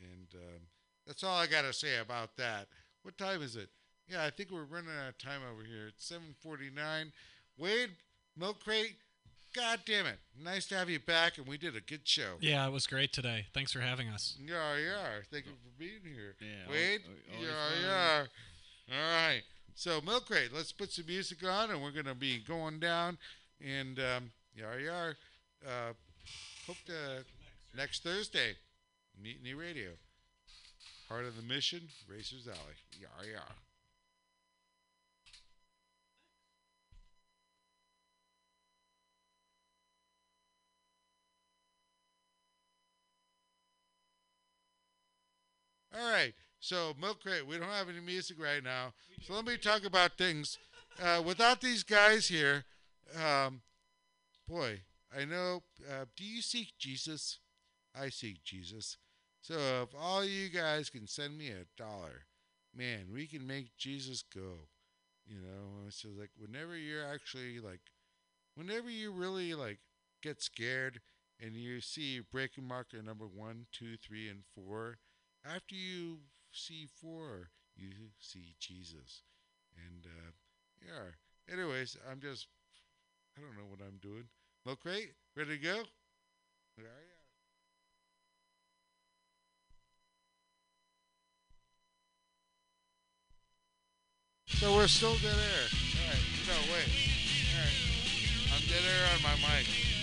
And um, that's all I gotta say about that. What time is it? Yeah, I think we're running out of time over here. It's seven forty-nine. Wade, Milk Crate. God damn it! Nice to have you back, and we did a good show. Yeah, it was great today. Thanks for having us. Yeah, yeah. Thank you for being here. Yeah, Wade? al- al- always Yeah, fun. yeah. All right. So, Milk Crate, let's put some music on, and we're going to be going down. And, um, yar, yar. Uh, hope to next Thursday, Mutiny Radio. Heart of the Mission, Racers Alley. Yar, yar. All right. So Milk Crate, we don't have any music right now. So let me talk about things. Uh, without these guys here, um, boy, I know. Uh, do you seek Jesus? I seek Jesus. So if all you guys can send me a dollar, man, we can make Jesus go. You know, so like whenever you're actually like, whenever you really like get scared and you see braking marker number one, two, three, and four, after you see four, you see Jesus. And uh, yeah. Anyways, I'm just, I don't know what I'm doing. Milk crate, ready to go? Yeah, yeah. So we're still dead air. All right. No, wait. All right. I'm dead air on my mic.